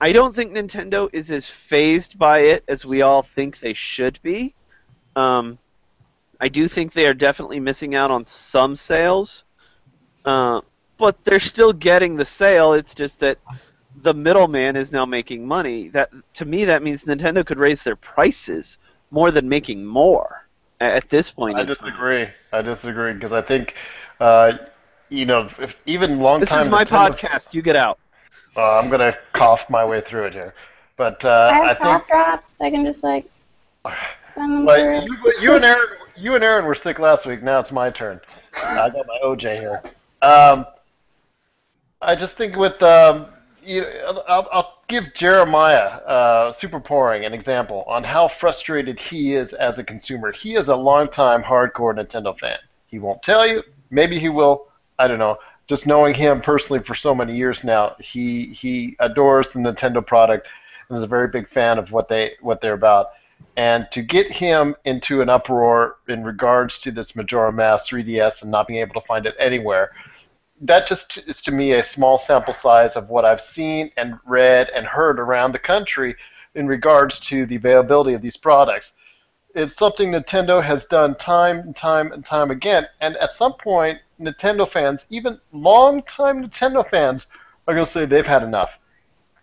I don't think Nintendo is as fazed by it as we all think they should be. Um, I do think they are definitely missing out on some sales, uh, but they're still getting the sale. It's just that the middleman is now making money. That to me, that means Nintendo could raise their prices more than making more at this point. I in time. disagree. I disagree because I think, uh, you know, if even long This time. is my Nintendo- podcast. You get out. Uh, I'm gonna cough my way through it here, but uh, I have I think cough drops. I can just like. <sighs> like you, you and Aaron, you and Aaron were sick last week. Now it's my turn. I got my OJ here. Um, I just think with um, you know, I'll, I'll give Jeremiah uh, Super Pouring an example on how frustrated he is as a consumer. He is a longtime hardcore Nintendo fan. He won't tell you. Maybe he will. I don't know. Just knowing him personally for so many years now, he he adores the Nintendo product and is a very big fan of what they what they're about. And to get him into an uproar in regards to this Majora Mask 3DS and not being able to find it anywhere, that just is to me a small sample size of what I've seen and read and heard around the country in regards to the availability of these products. It's something Nintendo has done time and time and time again, and at some point, Nintendo fans, even long-time Nintendo fans, are going to say they've had enough,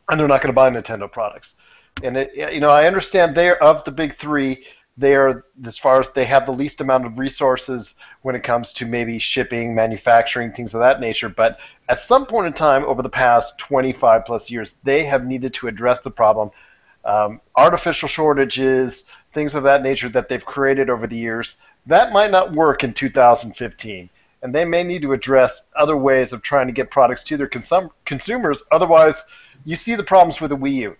and they're not going to buy Nintendo products. And it, you know, I understand they're of the big three. They are as far as they have the least amount of resources when it comes to maybe shipping, manufacturing, things of that nature. But at some point in time, over the past 25 plus years, they have needed to address the problem. Um, artificial shortages, things of that nature that they've created over the years, that might not work in 2015. And they may need to address other ways of trying to get products to their consum- consumers. Otherwise, you see the problems with the Wii U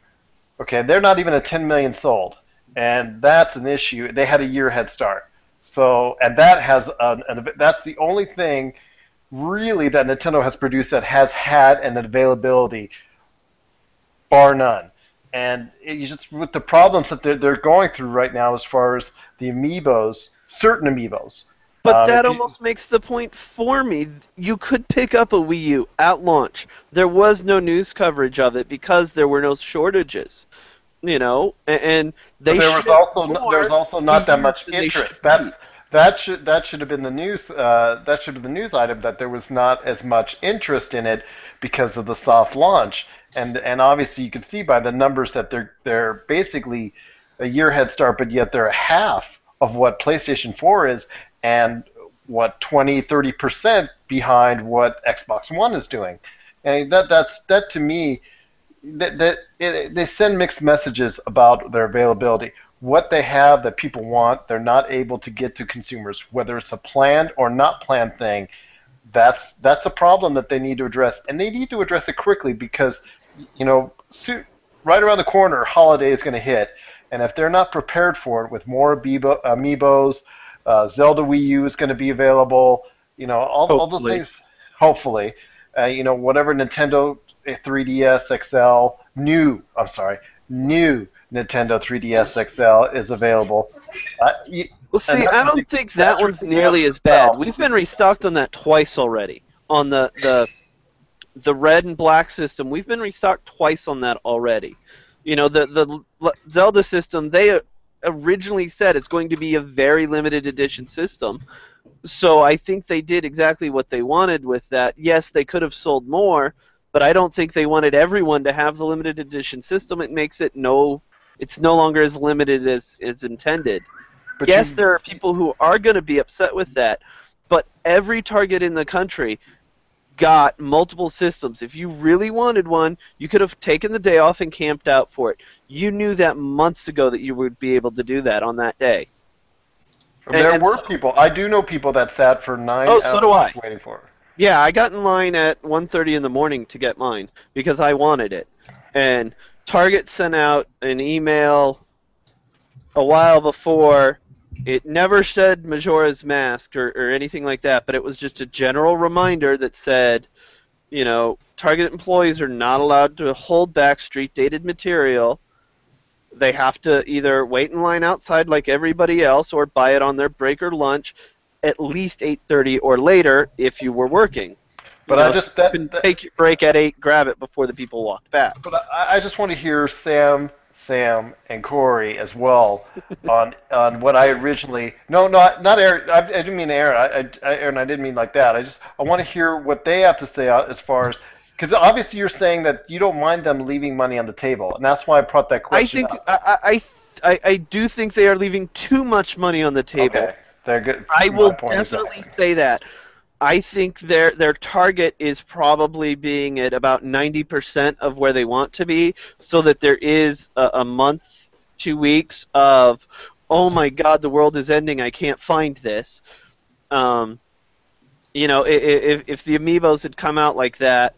Okay, they're not even at 10 million sold, and that's an issue. They had a year head start. So, and that has an, an that's the only thing really that Nintendo has produced that has had an availability, bar none. And it, you just with the problems that they're, they're going through right now as far as the amiibos, certain amiibos. But Um, that if you- almost makes the point for me. You could pick up a Wii U at launch. There was no news coverage of it because there were no shortages. You know, a- and they But there was also no, there was also not that much Us than they interest. That's that should that should have been the news. Uh, that should have been the news item that there was not as much interest in it because of the soft launch. And and obviously you can see by the numbers that they're they're basically a year head start, but yet they're a half of what PlayStation 4 is, and what 20 30 percent behind what Xbox One is doing. And that that's that to me that, that it, they send mixed messages about their availability. What they have that people want, they're not able to get to consumers, whether it's a planned or not planned thing. That's that's a problem that they need to address, and they need to address it quickly because, you know, soon, right around the corner, holiday is going to hit, and if they're not prepared for it with more amiibo, amiibos, uh, Zelda Wii U is going to be available. You know, all, all those things. Hopefully, uh, you know, whatever Nintendo 3DS XL, new, I'm sorry, new Nintendo 3DS XL is available. Uh, you, Well, see, I don't think that one's nearly as bad. We've been restocked on that twice already. On the the the red and black system, we've been restocked twice on that already. You know, the the Zelda system, they originally said it's going to be a very limited edition system. So I think they did exactly what they wanted with that. Yes, they could have sold more, but I don't think they wanted everyone to have the limited edition system. It makes it no it's no longer as limited as is intended. But yes, you- there are people who are going to be upset with that, but every target in the country got multiple systems. If you really wanted one, you could have taken the day off and camped out for it. You knew that months ago that you would be able to do that on that day. there and were so- people. I do know people that sat for nine Oh, hours so do I. waiting for it. Yeah, I got in line at 1:30 in the morning to get mine because I wanted it. And Target sent out an email a while before. It never said Majora's Mask or, or anything like that, but it was just a general reminder that said, you know, Target employees are not allowed to hold back street dated material. They have to either wait in line outside like everybody else or buy it on their break or lunch at least 8:30 or later if you were working. But You I just- that- that- take your break at 8, grab it before the people walked back. But I, I just want to hear Sam, Sam, and Corey as well on on what I originally. No, not not Aaron. I, I didn't mean Aaron. I, I, Aaron, I didn't mean like that. I just I want to hear what they have to say as far as because obviously you're saying that you don't mind them leaving money on the table, and that's why I brought that question. I think up. I, I, I, I do think they are leaving too much money on the table. Okay, they're good. I will point is that. definitely say that. I think their their target is probably being at about 90% of where they want to be, so that there is a, a month, two weeks of, oh my God, the world is ending. I can't find this. Um, you know, if if the amiibos had come out like that,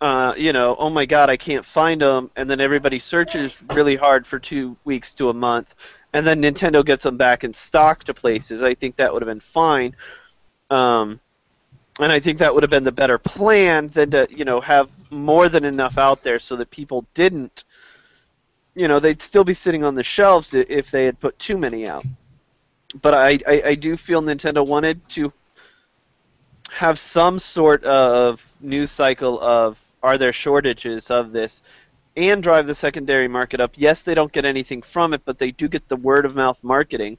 uh, you know, oh my God, I can't find them, and then everybody searches really hard for two weeks to a month, and then Nintendo gets them back in stock to places. I think that would have been fine, um, and I think that would have been the better plan than to you know have more than enough out there so that people didn't, you know, they'd still be sitting on the shelves if they had put too many out. But I, I, I do feel Nintendo wanted to have some sort of news cycle of are there shortages of this and drive the secondary market up. Yes, they don't get anything from it, but they do get the word of mouth marketing.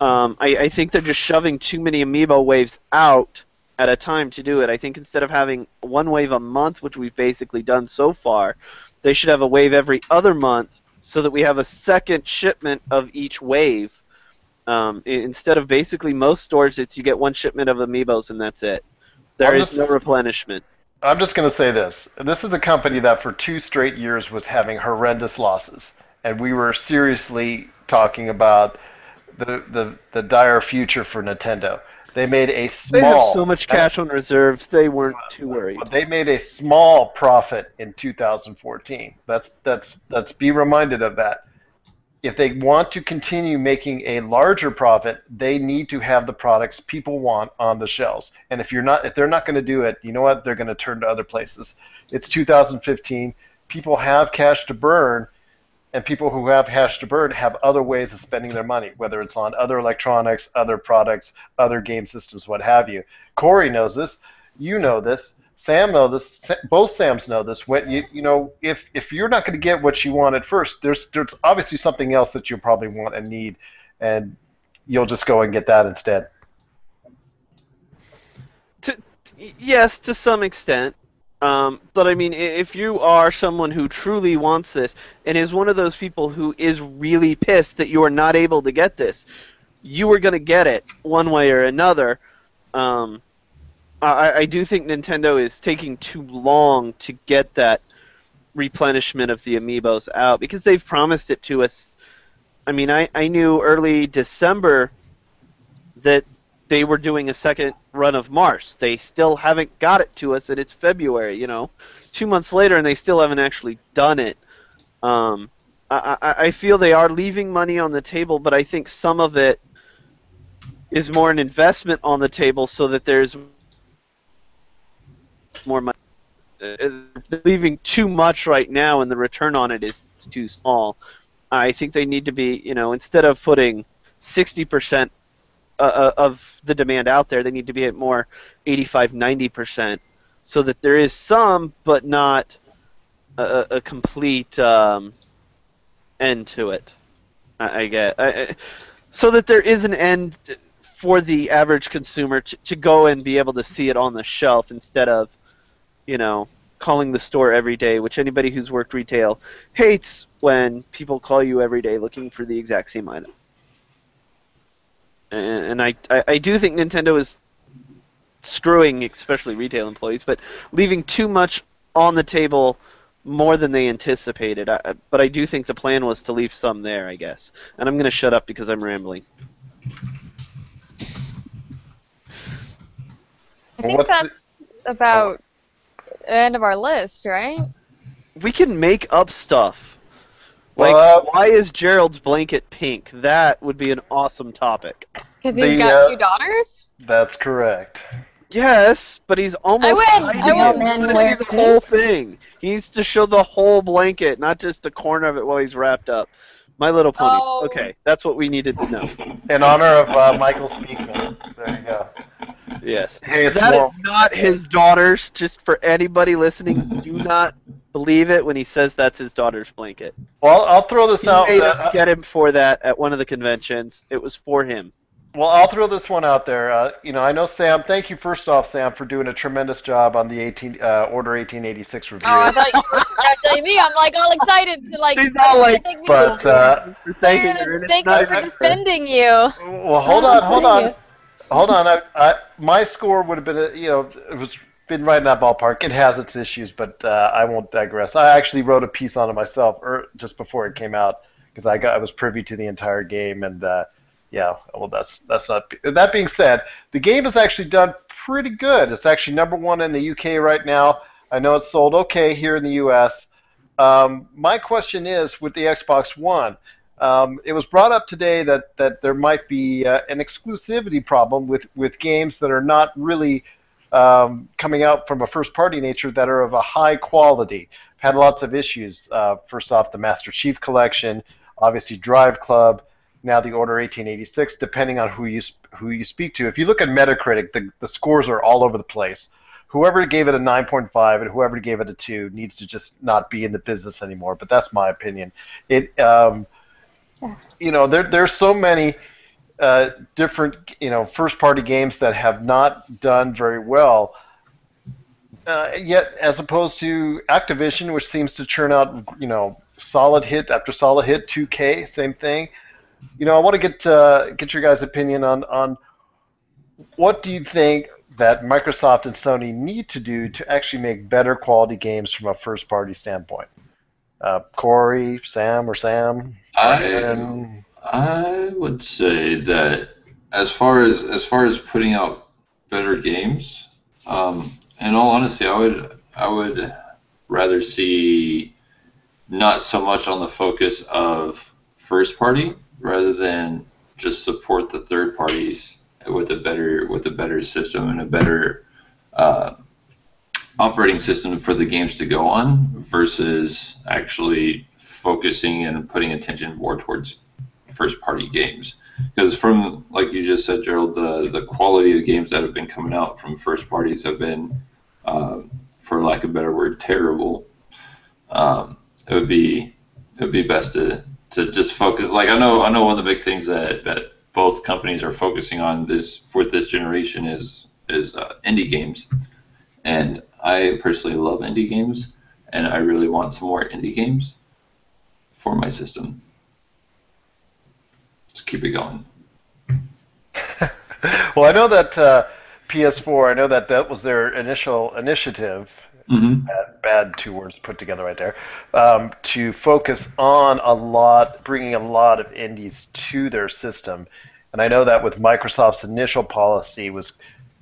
Um, I, I think they're just shoving too many amiibo waves out at a time to do it. I think instead of having one wave a month, which we've basically done so far, they should have a wave every other month so that we have a second shipment of each wave. Um, instead of basically most stores, it's you get one shipment of amiibos and that's it. There I'm is just- no replenishment. I'm just going to say this. This is a company that for two straight years was having horrendous losses. And we were seriously talking about the, the, the dire future for Nintendo. They made a They small. have so much cash on reserves, they weren't too worried. They made a small profit in 2014. That's that's that's be reminded of that. If they want to continue making a larger profit, they need to have the products people want on the shelves. And if you're not, if they're not going to do it, you know what? They're going to turn to other places. It's 2015. People have cash to burn, and people who have cash to burn have other ways of spending their money, whether it's on other electronics, other products, other game systems, what have you. Corey knows this. You know this. Sam knows this. Both Sams know this. When you you know if if you're not going to get what you want at first, there's there's obviously something else that you probably want and need, and you'll just go and get that instead. to, yes, to some extent. Um, but I mean, if you are someone who truly wants this and is one of those people who is really pissed that you are not able to get this, you are going to get it one way or another. Um, I, I do think Nintendo is taking too long to get that replenishment of the amiibos out because they've promised it to us. I mean, I, I knew early December that they were doing a second run of Marth. They still haven't got it to us, and it's February. You know, two months later, and they still haven't actually done it. Um, I, I, I feel they are leaving money on the table, but I think some of it is more an investment on the table so that there's more money. They're leaving too much right now, and the return on it is too small. I think they need to be, you know, instead of putting 60% uh, uh, of the demand out there, they need to be at more 85, 90%, so that there is some, but not a, a complete um, end to it. I, I get, I- so that there is an end for the average consumer to, to go and be able to see it on the shelf instead of, you know, calling the store every day, which anybody who's worked retail hates when people call you every day looking for the exact same item. And, and I, I, I do think Nintendo is screwing, especially retail employees, but leaving too much on the table more than they anticipated. I, I- but I do think the plan was to leave some there, I guess. And I'm going to shut up because I'm rambling. I think What's the- that's about oh. the end of our list, right? We can make up stuff. Like, Well, uh, why is Gerald's blanket pink? That would be an awesome topic. Because he's The, got uh, two daughters. That's correct. Yes, but he's almost win, hiding I it. win. We Man wanna see the whole thing. He needs to show the whole blanket, not just a corner of it while he's wrapped up. My Little Ponies. Oh. Okay, that's what we needed to know. <laughs> In honor of uh, Michael Speakman. There you go. Yes. Hey, it's That is more- not his daughter's. Just for anybody listening, do not believe it when he says that's his daughter's blanket. Well, I'll throw this He out. made uh, us get him for that at one of the conventions. It was for him. Well, I'll throw this one out there. Uh, you know, I know Sam. Thank you first off, Sam, for doing a tremendous job on the 18 uh, Order 1886 review. Oh, I thought you were congratulating me. I'm like all excited to like. She's all like, thank you but uh, For thanking her, thank you for defending you. well, hold on, hold on, hold on. I, I, my score would have been, you know, it was been right in that ballpark. It has its issues, but uh, I won't digress. I actually wrote a piece on it myself, or just before it came out, because I got I was privy to the entire game, and uh, yeah, well, that's that's not. That being said, the game has actually done pretty good. It's actually number one in the UK right now. I know it's sold okay here in the US. Um, my question is with the Xbox One. Um, it was brought up today that, that there might be uh, an exclusivity problem with, with games that are not really um, coming out from a first party nature that are of a high quality. I've Had lots of issues. Uh, first off, the Master Chief Collection, obviously Drive Club, now the Order 1886, depending on who you sp- who you speak to. If you look at Metacritic, the, the scores are all over the place. Whoever gave it a 9.5 and whoever gave it a 2 needs to just not be in the business anymore. But that's my opinion. It, um, you know, there there's so many uh, different, you know, first-party games that have not done very well. Uh, yet, as opposed to Activision, which seems to churn out, you know, solid hit after solid hit, 2K, same thing. You know, I want to get uh, get your guys' opinion on on what do you think that Microsoft and Sony need to do to actually make better quality games from a first-party standpoint. Uh, Corey, Sam, or Sam? I? I would say that as far as as far as putting out better games, um, in all honesty, I would I would rather see not so much on the focus of first party rather than just support the third parties with a better with a better system and a better uh, operating system for the games to go on versus actually focusing and putting attention more towards first party games. Because from like you just said gerald the, the quality of the games that have been coming out from first parties have been uh, for lack of a better word terrible. Um, it would be it would be best to to just focus like i know i know one of the big things that that both companies are focusing on this for this generation is is uh, indie games. And i personally love indie games and i really want some more indie games for my system just keep it going <laughs> well, I know that uh, PS4. I know that that was their initial initiative. Mhm. Bad, bad two words put together right there. Um, to focus on a lot, bringing a lot of indies to their system, and I know that with Microsoft's initial policy was,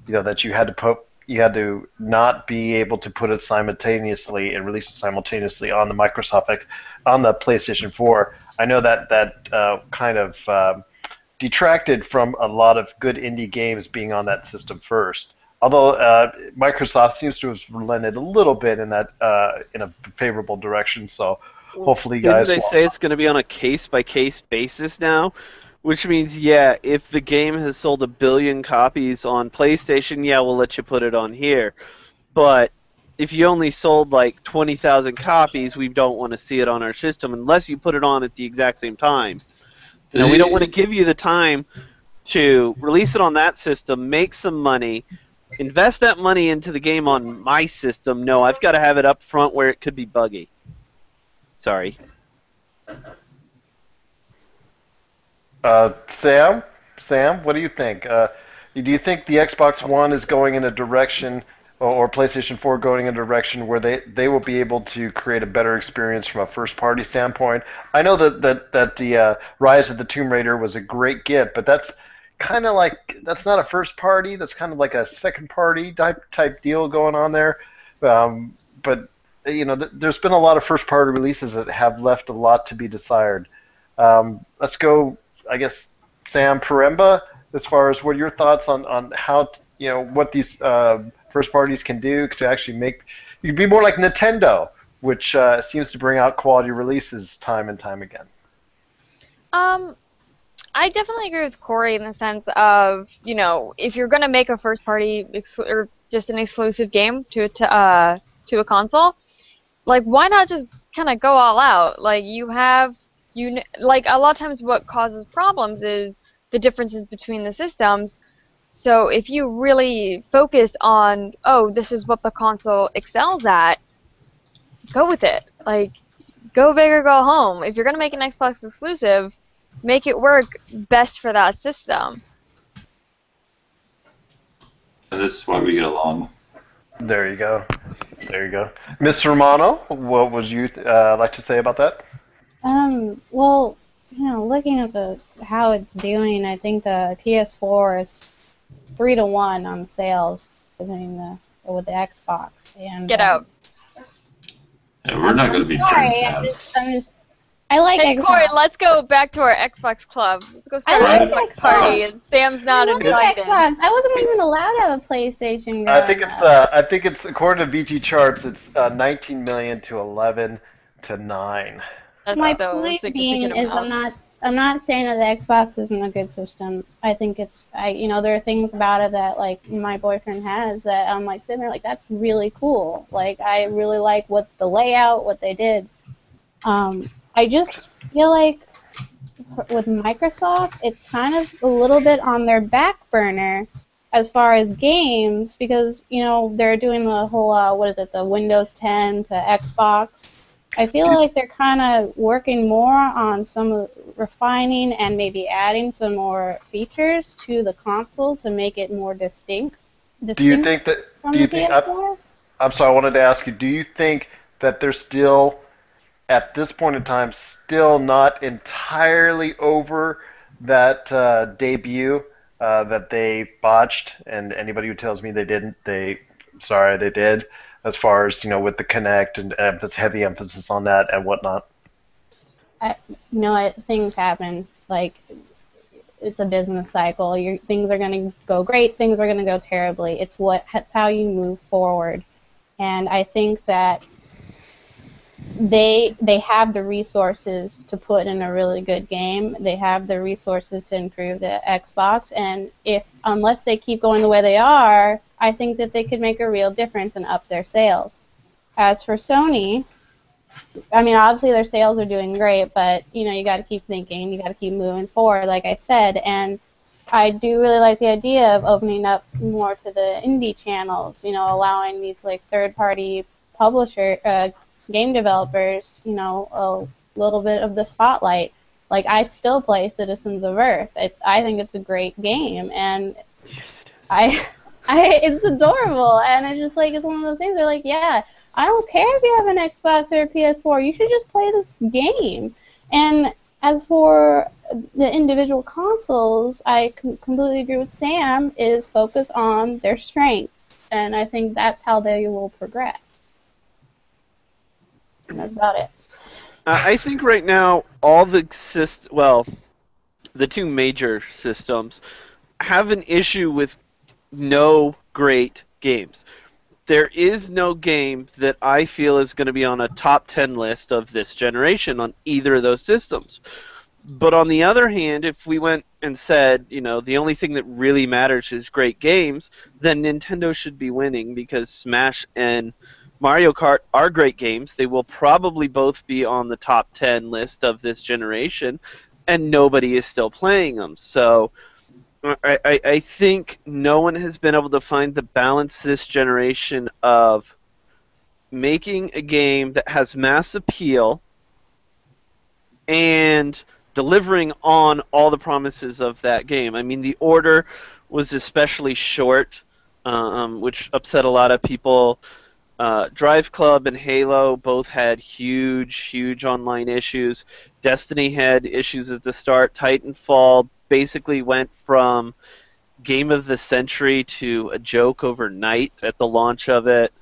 you know, that you had to put, you had to not be able to put it simultaneously and release it simultaneously on the Microsoft, on the PlayStation 4. I know that that uh, kind of um, detracted from a lot of good indie games being on that system first. Although uh, Microsoft seems to have relented a little bit in that uh, in a favorable direction, so hopefully, guys. Didn't they say it's going to be on a case by case basis now? Which means, yeah, if the game has sold a billion copies on PlayStation, yeah, we'll let you put it on here. But if you only sold like 20,000 copies, we don't want to see it on our system unless you put it on at the exact same time. You know, we don't want to give you the time to release it on that system, make some money, invest that money into the game on my system. No, I've got to have it up front where it could be buggy. Sorry. Uh, Sam, Sam, what do you think? Uh, do you think the Xbox One is going in a direction, or, or PlayStation 4 going in a direction where they, they will be able to create a better experience from a first-party standpoint? I know that that that the uh, Rise of the Tomb Raider was a great get, but that's kind of like that's not a first party. That's kind of like a second party type type deal going on there. Um, but you know, th- there's been a lot of first party releases that have left a lot to be desired. Um, let's go, I guess, Sam Peremba. As far as what are your thoughts on on how you know what these uh, first parties can do to actually make you be more like Nintendo, which uh, seems to bring out quality releases time and time again. Um, I definitely agree with Corey in the sense of, you know, if you're gonna make a first party ex- or just an exclusive game to a t- uh, to a console, like why not just kind of go all out? Like you have you like a lot of times what causes problems is the differences between the systems. So if you really focus on, oh, this is what the console excels at, go with it. Like go big or go home. If you're gonna make an Xbox exclusive, make it work best for that system. and this is why we get along There you go. There you go. Miss Romano, what would you uh, like to say about that? Um, well, you know, looking at the how it's doing, I think the PS4 is three to one on sales between the with the Xbox. And Get um, out. yeah, we're not going to be Sorry, friends I'm just, I'm just, I like Hey Xbox. Corey, let's go back to our Xbox club. Let's go start I an like Xbox party, and Sam's not I invited. Xbox. I wasn't even allowed to have a PlayStation. I think it's up. uh, I think it's according to VGChartz, it's uh, 19 million to 11 to nine. That's My so point being is I'm not I'm not saying that the Xbox isn't a good system. I think it's I you know there are things about it that like my boyfriend has that I'm like sitting there like that's really cool. Like I really like what the layout, what they did. Um, I just feel like with Microsoft, it's kind of a little bit on their back burner as far as games because you know they're doing the whole uh, what is it the Windows 10 to Xbox. I feel like they're kind of working more on some refining and maybe adding some more features to the console to make it more distinct. Do you think that? Do you think? I, I'm sorry. I wanted to ask you. Do you think that they're still, at this point in time, still not entirely over that uh, debut uh, that they botched, and anybody who tells me they didn't, they sorry they did. As far as you know, with the Kinect and emphasis, heavy emphasis on that and whatnot. I, you know? Things happen. Like it's a business cycle. Your things are going to go great. Things are going to go terribly. It's what it's how you move forward. And I think that they they have the resources to put in a really good game. They have the resources to improve the Xbox. And if unless they keep going the way they are, I think that they could make a real difference and up their sales. As for Sony, I mean, obviously their sales are doing great, but you know you got to keep thinking, you got to keep moving forward, like I said, and I do really like the idea of opening up more to the indie channels. You know, allowing these like third-party publisher, uh, game developers, you know, a little bit of the spotlight. Like I still play Citizens of Earth. It, I think it's a great game, and I, <laughs> I, it's adorable, and it's just like it's one of those things. They're like, yeah, I don't care if you have an Xbox or a PS4. You should just play this game. And as for the individual consoles, I com- completely agree with Sam. Is focus on their strengths, and I think that's how they will progress. That's about it. Uh, I think right now all the syst- well, the two major systems have an issue with no great games. There is no game that I feel is going to be on a top 10 list of this generation on either of those systems. But on the other hand, if we went and said, you know, the only thing that really matters is great games, then Nintendo should be winning because Smash and Mario Kart are great games. They will probably both be on the top 10 list of this generation, and nobody is still playing them. So I, I, I think no one has been able to find the balance this generation of making a game that has mass appeal and delivering on all the promises of that game. I mean, the order was especially short, um, which upset a lot of people. Uh, Drive Club and Halo both had huge, huge online issues. Destiny had issues at the start. Titanfall basically went from game of the century to a joke overnight at the launch of it.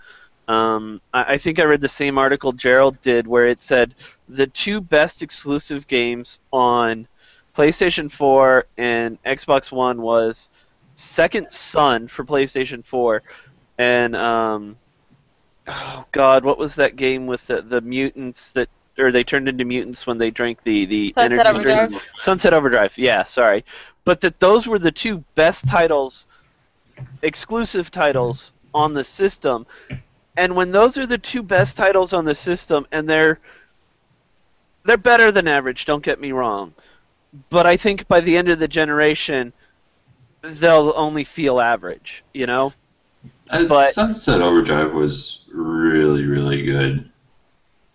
Um, I, I think I read the same article Gerald did where it said the two best exclusive games on PlayStation 4 and Xbox One was Second Son for PlayStation 4 and um, oh god, what was that game with the, the mutants that or they turned into mutants when they drank the the Sunset energy Overdrive? drink? Sunset Overdrive. Yeah, sorry. But that those were the two best titles exclusive titles on the system. And when those are the two best titles on the system and they're they're better than average, don't get me wrong. But I think by the end of the generation they'll only feel average, you know? Uh, But- Sunset Overdrive was really, really good.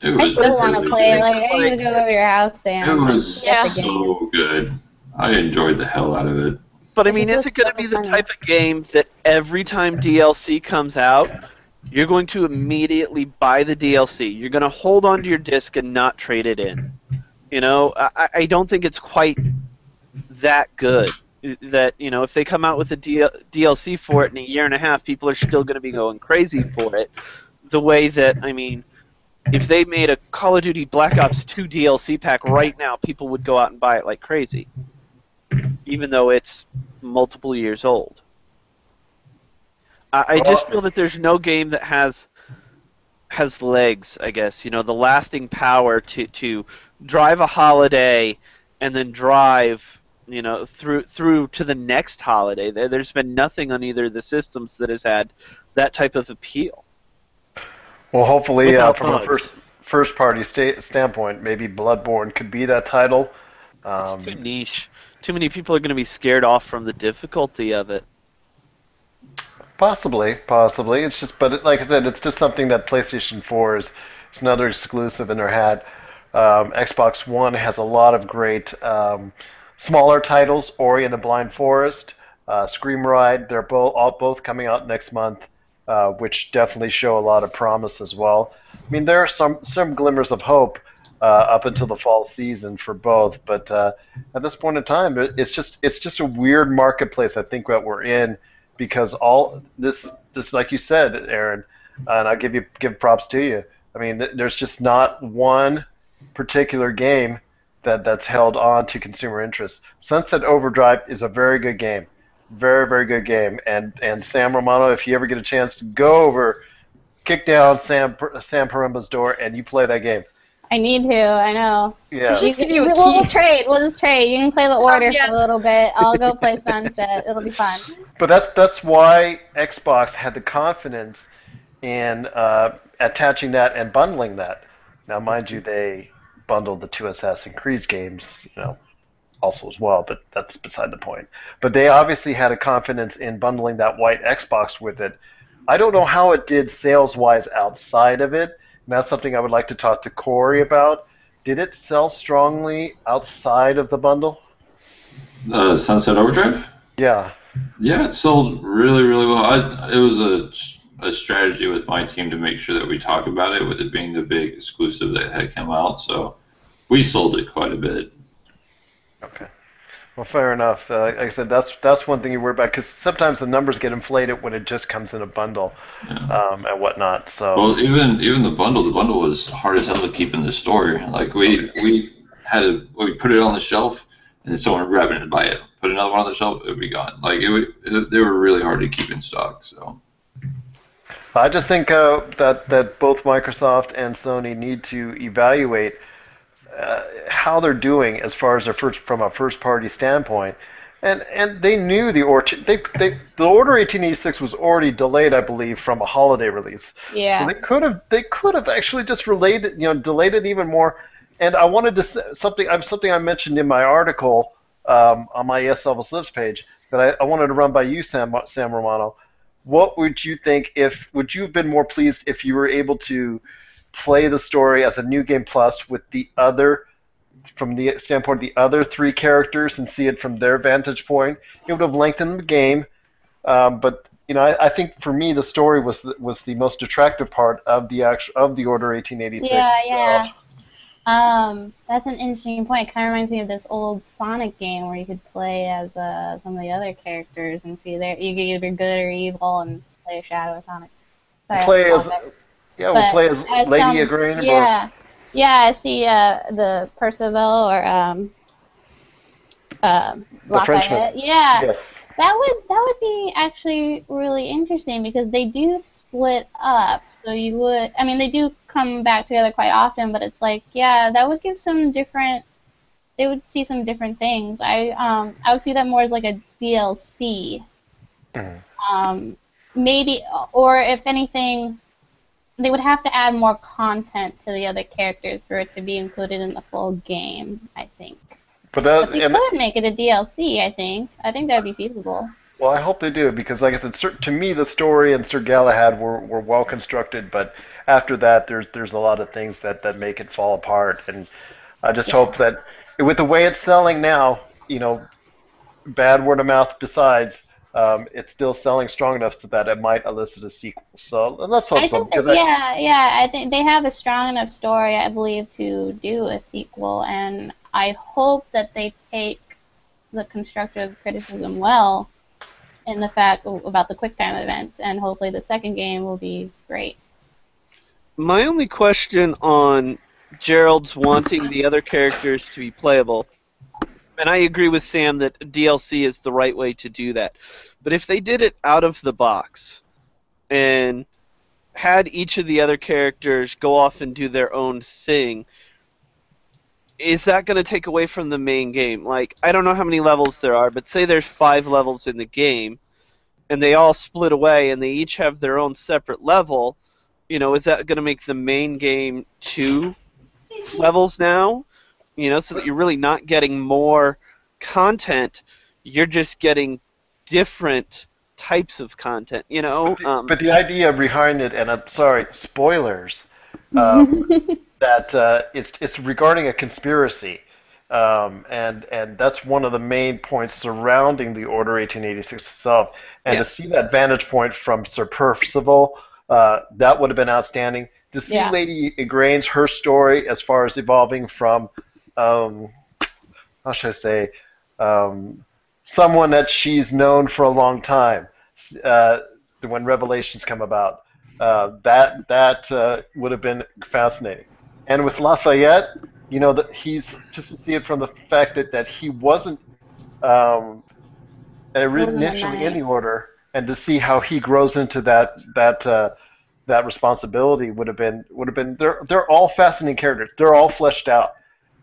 It I was still want to play. good. Like I'm gonna go over your house, Sam. It was Get the game. so good. I enjoyed the hell out of it. But I mean, is it going to be the type of game that every time DLC comes out, you're going to immediately buy the DLC? You're going to hold onto your disc and not trade it in. You know, I, I don't think it's quite that good. That you know, if they come out with a DLC for it in a year and a half, people are still going to be going crazy for it. The way that I mean, if they made a Call of Duty Black Ops 2 DLC pack right now, people would go out and buy it like crazy even though it's multiple years old. I, I just feel that there's no game that has has legs. I guess you know the lasting power to to drive a holiday and then drive you know through through to the next holiday. There, there's been nothing on either of the systems that has had that type of appeal. Well, hopefully, uh, Without from a first first party sta- standpoint, maybe Bloodborne could be that title. It's Um, too niche. Too many people are going to be scared off from the difficulty of it. Possibly, possibly. It's just, but it, like I said, it's just something that PlayStation 4 is. It's another exclusive in their hat. Um, Xbox One has a lot of great um, smaller titles. Ori and the Blind Forest, uh, Scream Ride. They're both all, both coming out next month, uh, which definitely show a lot of promise as well. I mean, there are some some glimmers of hope uh, up until the fall season for both. But uh, at this point in time, it's just it's just a weird marketplace. I think that we're in because all this this like you said, Aaron, and I'll give you give props to you. I mean, th- there's just not one particular game that that's held on to consumer interest. Sunset Overdrive is a very good game, very very good game. And and Sam Romano, if you ever get a chance to go over, kick down Sam Sam Parimba's door and you play that game. I need to. I know. Yeah. Just give you a we'll, we'll trade. We'll just trade. You can play the order yes. for a little bit. I'll go play <laughs> Sunset. It'll be fun. But that's that's why Xbox had the confidence in uh, attaching that and bundling that. Now, mind you, they bundled the two Assassin's Creed games, you know, also as well. But that's beside the point. But they obviously had a confidence in bundling that white Xbox with it. I don't know how it did sales-wise outside of it. And that's something I would like to talk to Corey about. Did it sell strongly outside of the bundle? Uh, Sunset Overdrive. Yeah. Yeah, it sold really, really well. I, it was a, a strategy with my team to make sure that we talk about it, with it being the big exclusive that had come out. So we sold it quite a bit. Okay. Well, fair enough. Uh, like I said, that's that's one thing you worry about because sometimes the numbers get inflated when it just comes in a bundle um, and whatnot. So Well, even even the bundle, the bundle was hard as hell to keep in the store. Like we we had a, we put it on the shelf, and then someone grabbed it and buy it. Put another one on the shelf, it would be gone. Like it, it they were really hard to keep in stock. So I just think uh, that that both Microsoft and Sony need to evaluate uh, how they're doing as far as their first from a first party standpoint. And and they knew the or they, they the order 1886 was already delayed, I believe, from a holiday release. Yeah. So they could have they could have actually just relayed it, you know, delayed it even more. And I wanted to say something. I'm something I mentioned in my article um, on my ES Level Lives page that I, I wanted to run by you, Sam Sam Romano. What would you think if would you have been more pleased if you were able to play the story as a new game plus with the other from the standpoint of the other three characters and see it from their vantage point? It would have lengthened the game, um, but you know I, I think for me the story was the, was the most attractive part of the actual of the Order 1886. Yeah, yeah. Um, that's an interesting point. It kind of reminds me of this old Sonic game where you could play as uh, some of the other characters and see there you could either good or evil and play a Shadow of Sonic. Sorry, Play as. Yeah, we'll But play as as Lady some- Igraine. or- Yeah, yeah. I see uh, the Percival or um, um The Frenchman. Yeah, Yes. that would that would be actually really interesting because they do split up. So you would, I mean, they do come back together quite often, but it's like, yeah, that would give some different. They would see some different things. I um I would see that more as like a DLC. Um, maybe, or if anything, they would have to add more content to the other characters for it to be included in the full game. I think. But that But they could make it a DLC. I think. I think that would be feasible. Well, I hope they do because, like I said, Sir, to me the story and Sir Galahad were, were well constructed, but after that, there's there's a lot of things that, that make it fall apart, and I just hope that with the way it's selling now, you know, bad word of mouth besides, um, it's still selling strong enough so that it might elicit a sequel. So let's hope I so. think that, because I- yeah, yeah. I think they have a strong enough story, I believe, to do a sequel, and I hope that they take the constructive criticism well in the fact about the QuickTime events, and hopefully the second game will be great. My only question on Gerald's wanting the other characters to be playable, and I agree with Sam that DLC is the right way to do that. But if they did it out of the box and had each of the other characters go off and do their own thing, is that going to take away from the main game? Like, I don't know how many levels there are, but say there's five levels in the game, and they all split away, and they each have their own separate level. You know, is that going to make the main game two levels now? You know, so that you're really not getting more content, you're just getting different types of content. You know, um, But the idea behind it, and I'm sorry, spoilers, um, <laughs> that uh, it's it's regarding a conspiracy, um, and and that's one of the main points surrounding the Order 1886 itself. And Yes. to see that vantage point from Sir Percival, uh, that would have been outstanding. to see Yeah. Lady Igraine's her story as far as evolving from, um, how should I say, um, someone that she's known for a long time. Uh, when revelations come about, uh, that that uh, would have been fascinating. And with Lafayette, you know, that he's just to see it from the fact that, that he wasn't um, initially in the order, and to see how he grows into that that uh, that responsibility would have been would have been. They're they're all fascinating characters. They're all fleshed out.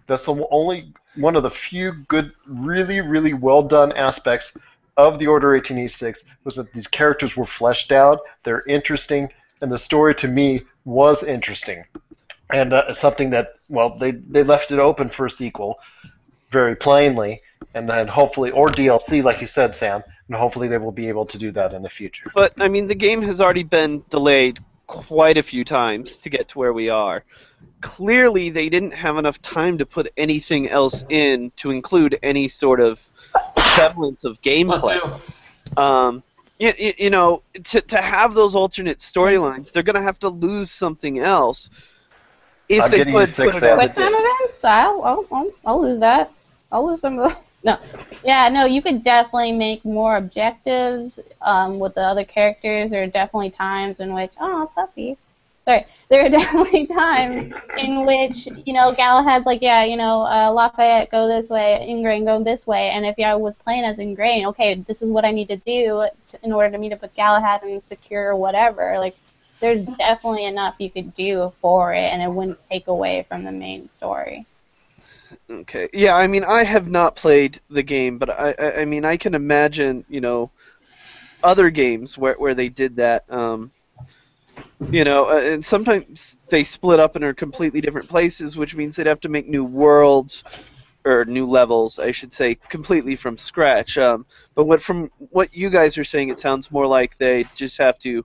That's the only one of the few good, really really well done aspects of the Order 1886 was that these characters were fleshed out. They're interesting, and the story to me was interesting, and uh, something that well they they left it open for a sequel, very plainly, and then hopefully or DLC like you said, Sam, and hopefully they will be able to do that in the future. But I mean, the game has already been delayed quite a few times to get to where we are. Clearly, they didn't have enough time to put anything else in to include any sort of semblance of gameplay. Um, you, you, you know, to, to have those alternate storylines, they're going to have to lose something else. If I'm they getting you six put it on Quick time events? I'll, I'll, I'll, I'll lose that. I'll lose some of the. <laughs> No. Yeah, no, you could definitely make more objectives um, with the other characters. There are definitely times in which, oh, puppy. Sorry. There are <laughs> definitely times in which, you know, Galahad's like, yeah, you know, uh, Lafayette, go this way, Igraine, go this way. And if I was playing as Igraine, okay, this is what I need to do to, in order to meet up with Galahad and secure whatever. Like, there's definitely enough you could do for it, and it wouldn't take away from the main story. Okay. Yeah, I mean, I have not played the game, but I, I, I mean, I can imagine, you know, other games where, where they did that. Um, you know, uh, and sometimes they split up and are completely different places, which means they'd have to make new worlds or new levels, I should say, completely from scratch. Um, but what from what you guys are saying, it sounds more like they just have to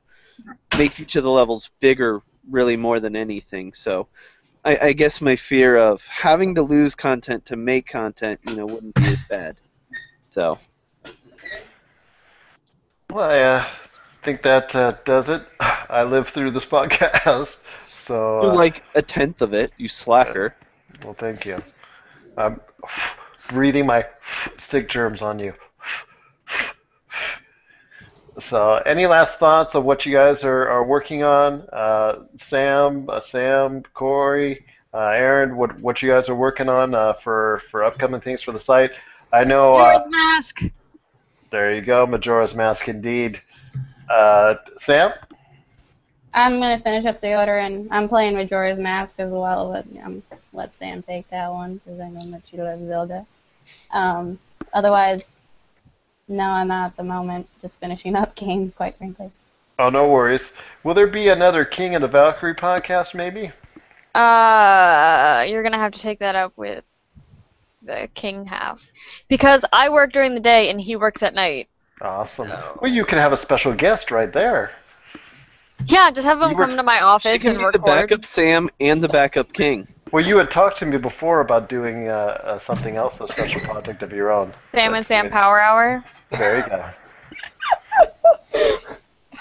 make each of the levels bigger, really more than anything. So. I, I guess my fear of having to lose content to make content, you know, wouldn't be as bad. So, Well, I uh, think that uh, does it. <sighs> I lived through this podcast, so. do uh, like a tenth of it, you slacker. Well, thank you. I'm breathing my sick germs on you. So, any last thoughts of what you guys are, are working on? Uh, Sam, uh, Sam, Corey, uh, Aaron, what what you guys are working on uh, for for upcoming things for the site? I know. Uh, Majora's Mask. there you go, Majora's Mask, indeed. Uh, Sam. I'm gonna finish up the order, and I'm playing Majora's Mask as well. But um, let Sam take that one because I know that you love Zelda. Um, otherwise, no, I'm not at the moment. Just finishing up <laughs> games, quite frankly. Oh, no worries. Will there be another King of the Valkyrie podcast, maybe? Uh, you're gonna have to take that up with the king half because I work during the day and he works at night. Awesome. Well, you can have a special guest right there. Yeah, just have him You were- come to my office. She office can and be the backup Sam and the backup King. Well, you had talked to me before about doing uh, uh, something else, a special project of your own. Sam and Sam Power Hour. There you go.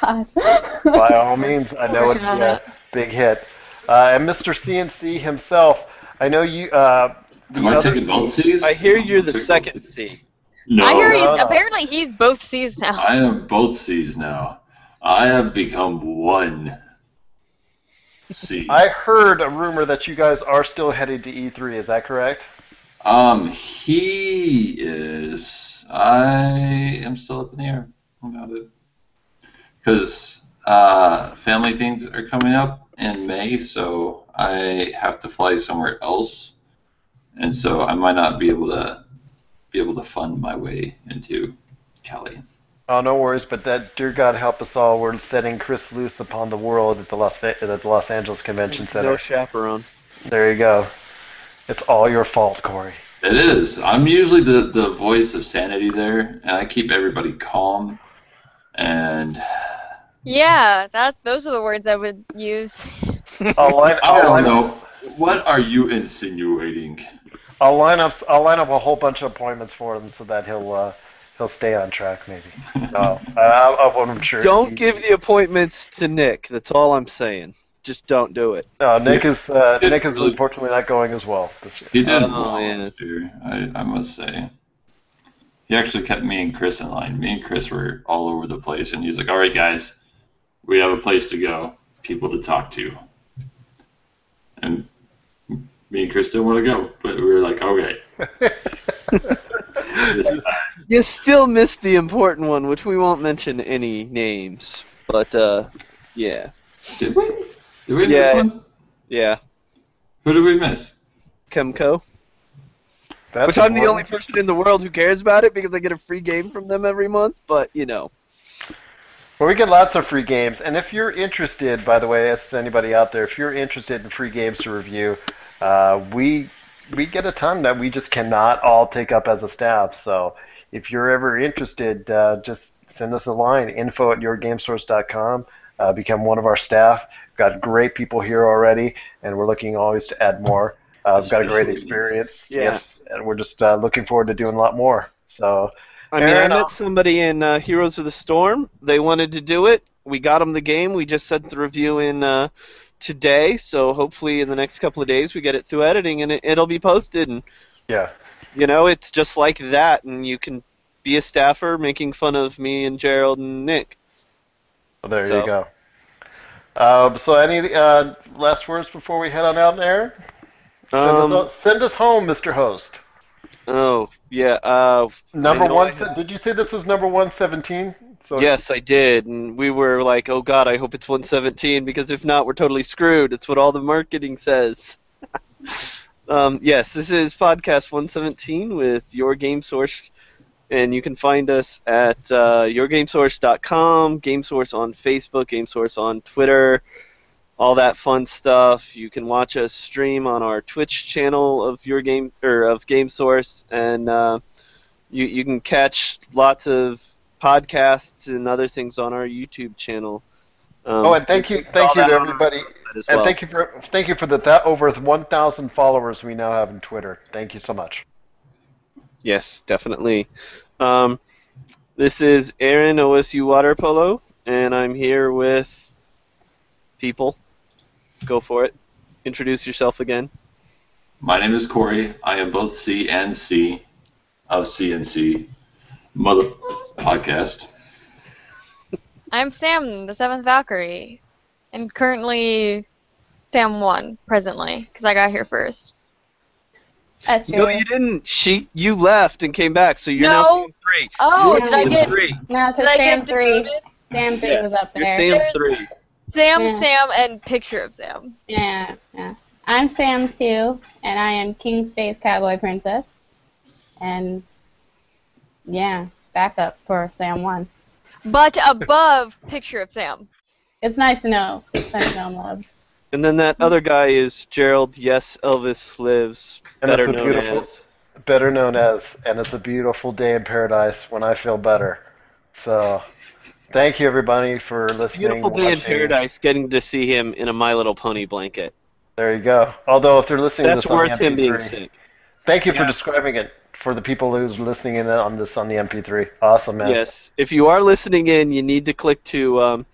God. <laughs> By all means, I know it's Working on a it. big hit. Uh, and Mr. CNC himself, I know you. Uh, Am I taking both C's? I hear you're the second C. No. I hear he's no, no. apparently he's both seas now. I am both seas now. I have become one sea. I heard a rumor that you guys are still headed to E3. Is that correct? Um, he is. I am still up in the air about it because uh, family things are coming up in May, so I have to fly somewhere else, and so I might not be able to be able to fund my way into Cali. Oh, no worries. But that, dear God, help us all. We're setting Chris loose upon the world at the Las at the Los Angeles Convention Center. No chaperone. There you go. It's all your fault, Corey. It is. I'm usually the, the voice of sanity there, and I keep everybody calm. And Yeah, that's those are the words I would use. I'll I I'll oh, don't know. What are you insinuating? I'll line up. I'll line up a whole bunch of appointments for him so that he'll uh, he'll stay on track. Maybe. No, <laughs> I, I, I'm sure. Don't he- give the appointments to Nick. That's all I'm saying. just don't do it. No, Nick is uh, Nick is really- unfortunately not going as well this year. He did Oh, well yeah. year, I, I must say. He actually kept me and Chris in line. Me and Chris were all over the place, and he's like, "All right, guys, we have a place to go, people to talk to." And me and Chris didn't want to go, but we were like, "Okay." <laughs> You still missed the important one, which we won't mention any names. But uh, yeah, did we? Did we Yeah. miss one? yeah, Who did we miss? Kemco. That's which I'm the only person in the world who cares about it because I get a free game from them every month. But you know, Well, we get lots of free games, and if you're interested, by the way, as anybody out there, if you're interested in free games to review, uh, we we get a ton that we just cannot all take up as a staff. So if you're ever interested, uh, just send us a line, info at yourgamesource.com. Uh, become one of our staff. We've got great people here already, and we're looking always to add more. Uh, we've got a great experience, Yeah. yes, and we're just uh, looking forward to doing a lot more. So, I mean, I Aaron, met somebody in uh, Heroes of the Storm. They wanted to do it. We got them the game. We just sent the review in uh, today, so hopefully in the next couple of days we get it through editing and it, it'll be posted. And yeah, you know, it's just like that, and you can be a staffer making fun of me and Gerald and Nick. Well, there So- you go. Um, so, any uh, last words before we head on out there? Send, Um, us, send us home, Mr. Host. Oh yeah. Uh, Number one. Did you say this was number one seventeen? So Yes, I did, and we were like, "Oh God, I hope it's 117 because if not, we're totally screwed." It's what all the marketing says. <laughs> um, yes, this is podcast 117 with Your Game Source, and you can find us at uh, yourgamesource.com, GameSource on Facebook, GameSource on Twitter, all that fun stuff. You can watch us stream on our Twitch channel of Your Game or of GameSource, and uh, you you can catch lots of podcasts and other things on our YouTube channel. Um, oh, and thank you, thank you to everybody, website and well. thank you for thank you for the that over one thousand followers we now have in Twitter. Thank you so much. Yes, definitely. Um, this is Aaron OSU Water Polo, and I'm here with people. Go for it. Introduce yourself again. My name is Corey. I am both C and C of CNC Mother Podcast. I'm Sam, the seventh Valkyrie, and currently Sam one presently because I got here first. That's No, you didn't. She, you left and came back, so you're now No. Sam three. Oh, You're did I get- three? No, Did because I Sam get three. demoted? Sam three Yes, was up there. you're. Sam three. Sam, Yeah. Sam, and picture of Sam. Yeah, yeah. I'm Sam too, and I am King's Face Cowboy Princess. And yeah, backup for Sam one. But above picture of Sam. It's nice to know. It's nice to know I'm loved. And then that other guy is Gerald. Yes, Elvis lives. And better it's known as. better known as, and it's a beautiful day in paradise when I feel better. So, thank you everybody for listening. Beautiful day in paradise, getting to see him in a My Little Pony blanket. There you go. Although if they're listening That's to this worth the him being MP3, sick. Thank you for describing it for the people who's listening in on this on the MP3. Awesome, man. Yes, if you are listening in, you need to click to um,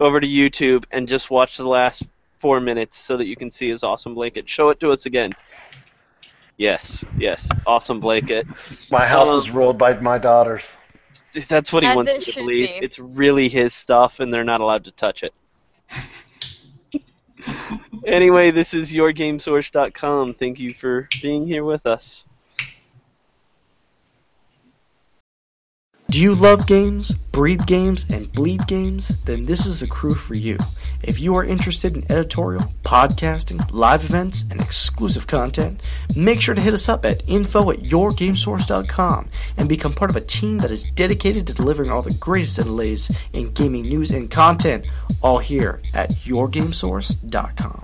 over to YouTube and just watch the last four minutes so that you can see his awesome blanket. Show it to us again. Yes, yes, awesome blanket. My house Um, is ruled by my daughters. That's what he As wants it you to believe. be. It's really his stuff, and they're not allowed to touch it. <laughs> anyway, this is yourgamesource.com. Thank you for being here with us. Do you love games, breathe games, and bleed games? Then this is the crew for you. If you are interested in editorial, podcasting, live events, and exclusive content, make sure to hit us up at info at yourgamesource.com and become part of a team that is dedicated to delivering all the greatest and latest in gaming news and content, all here at yourgamesource.com.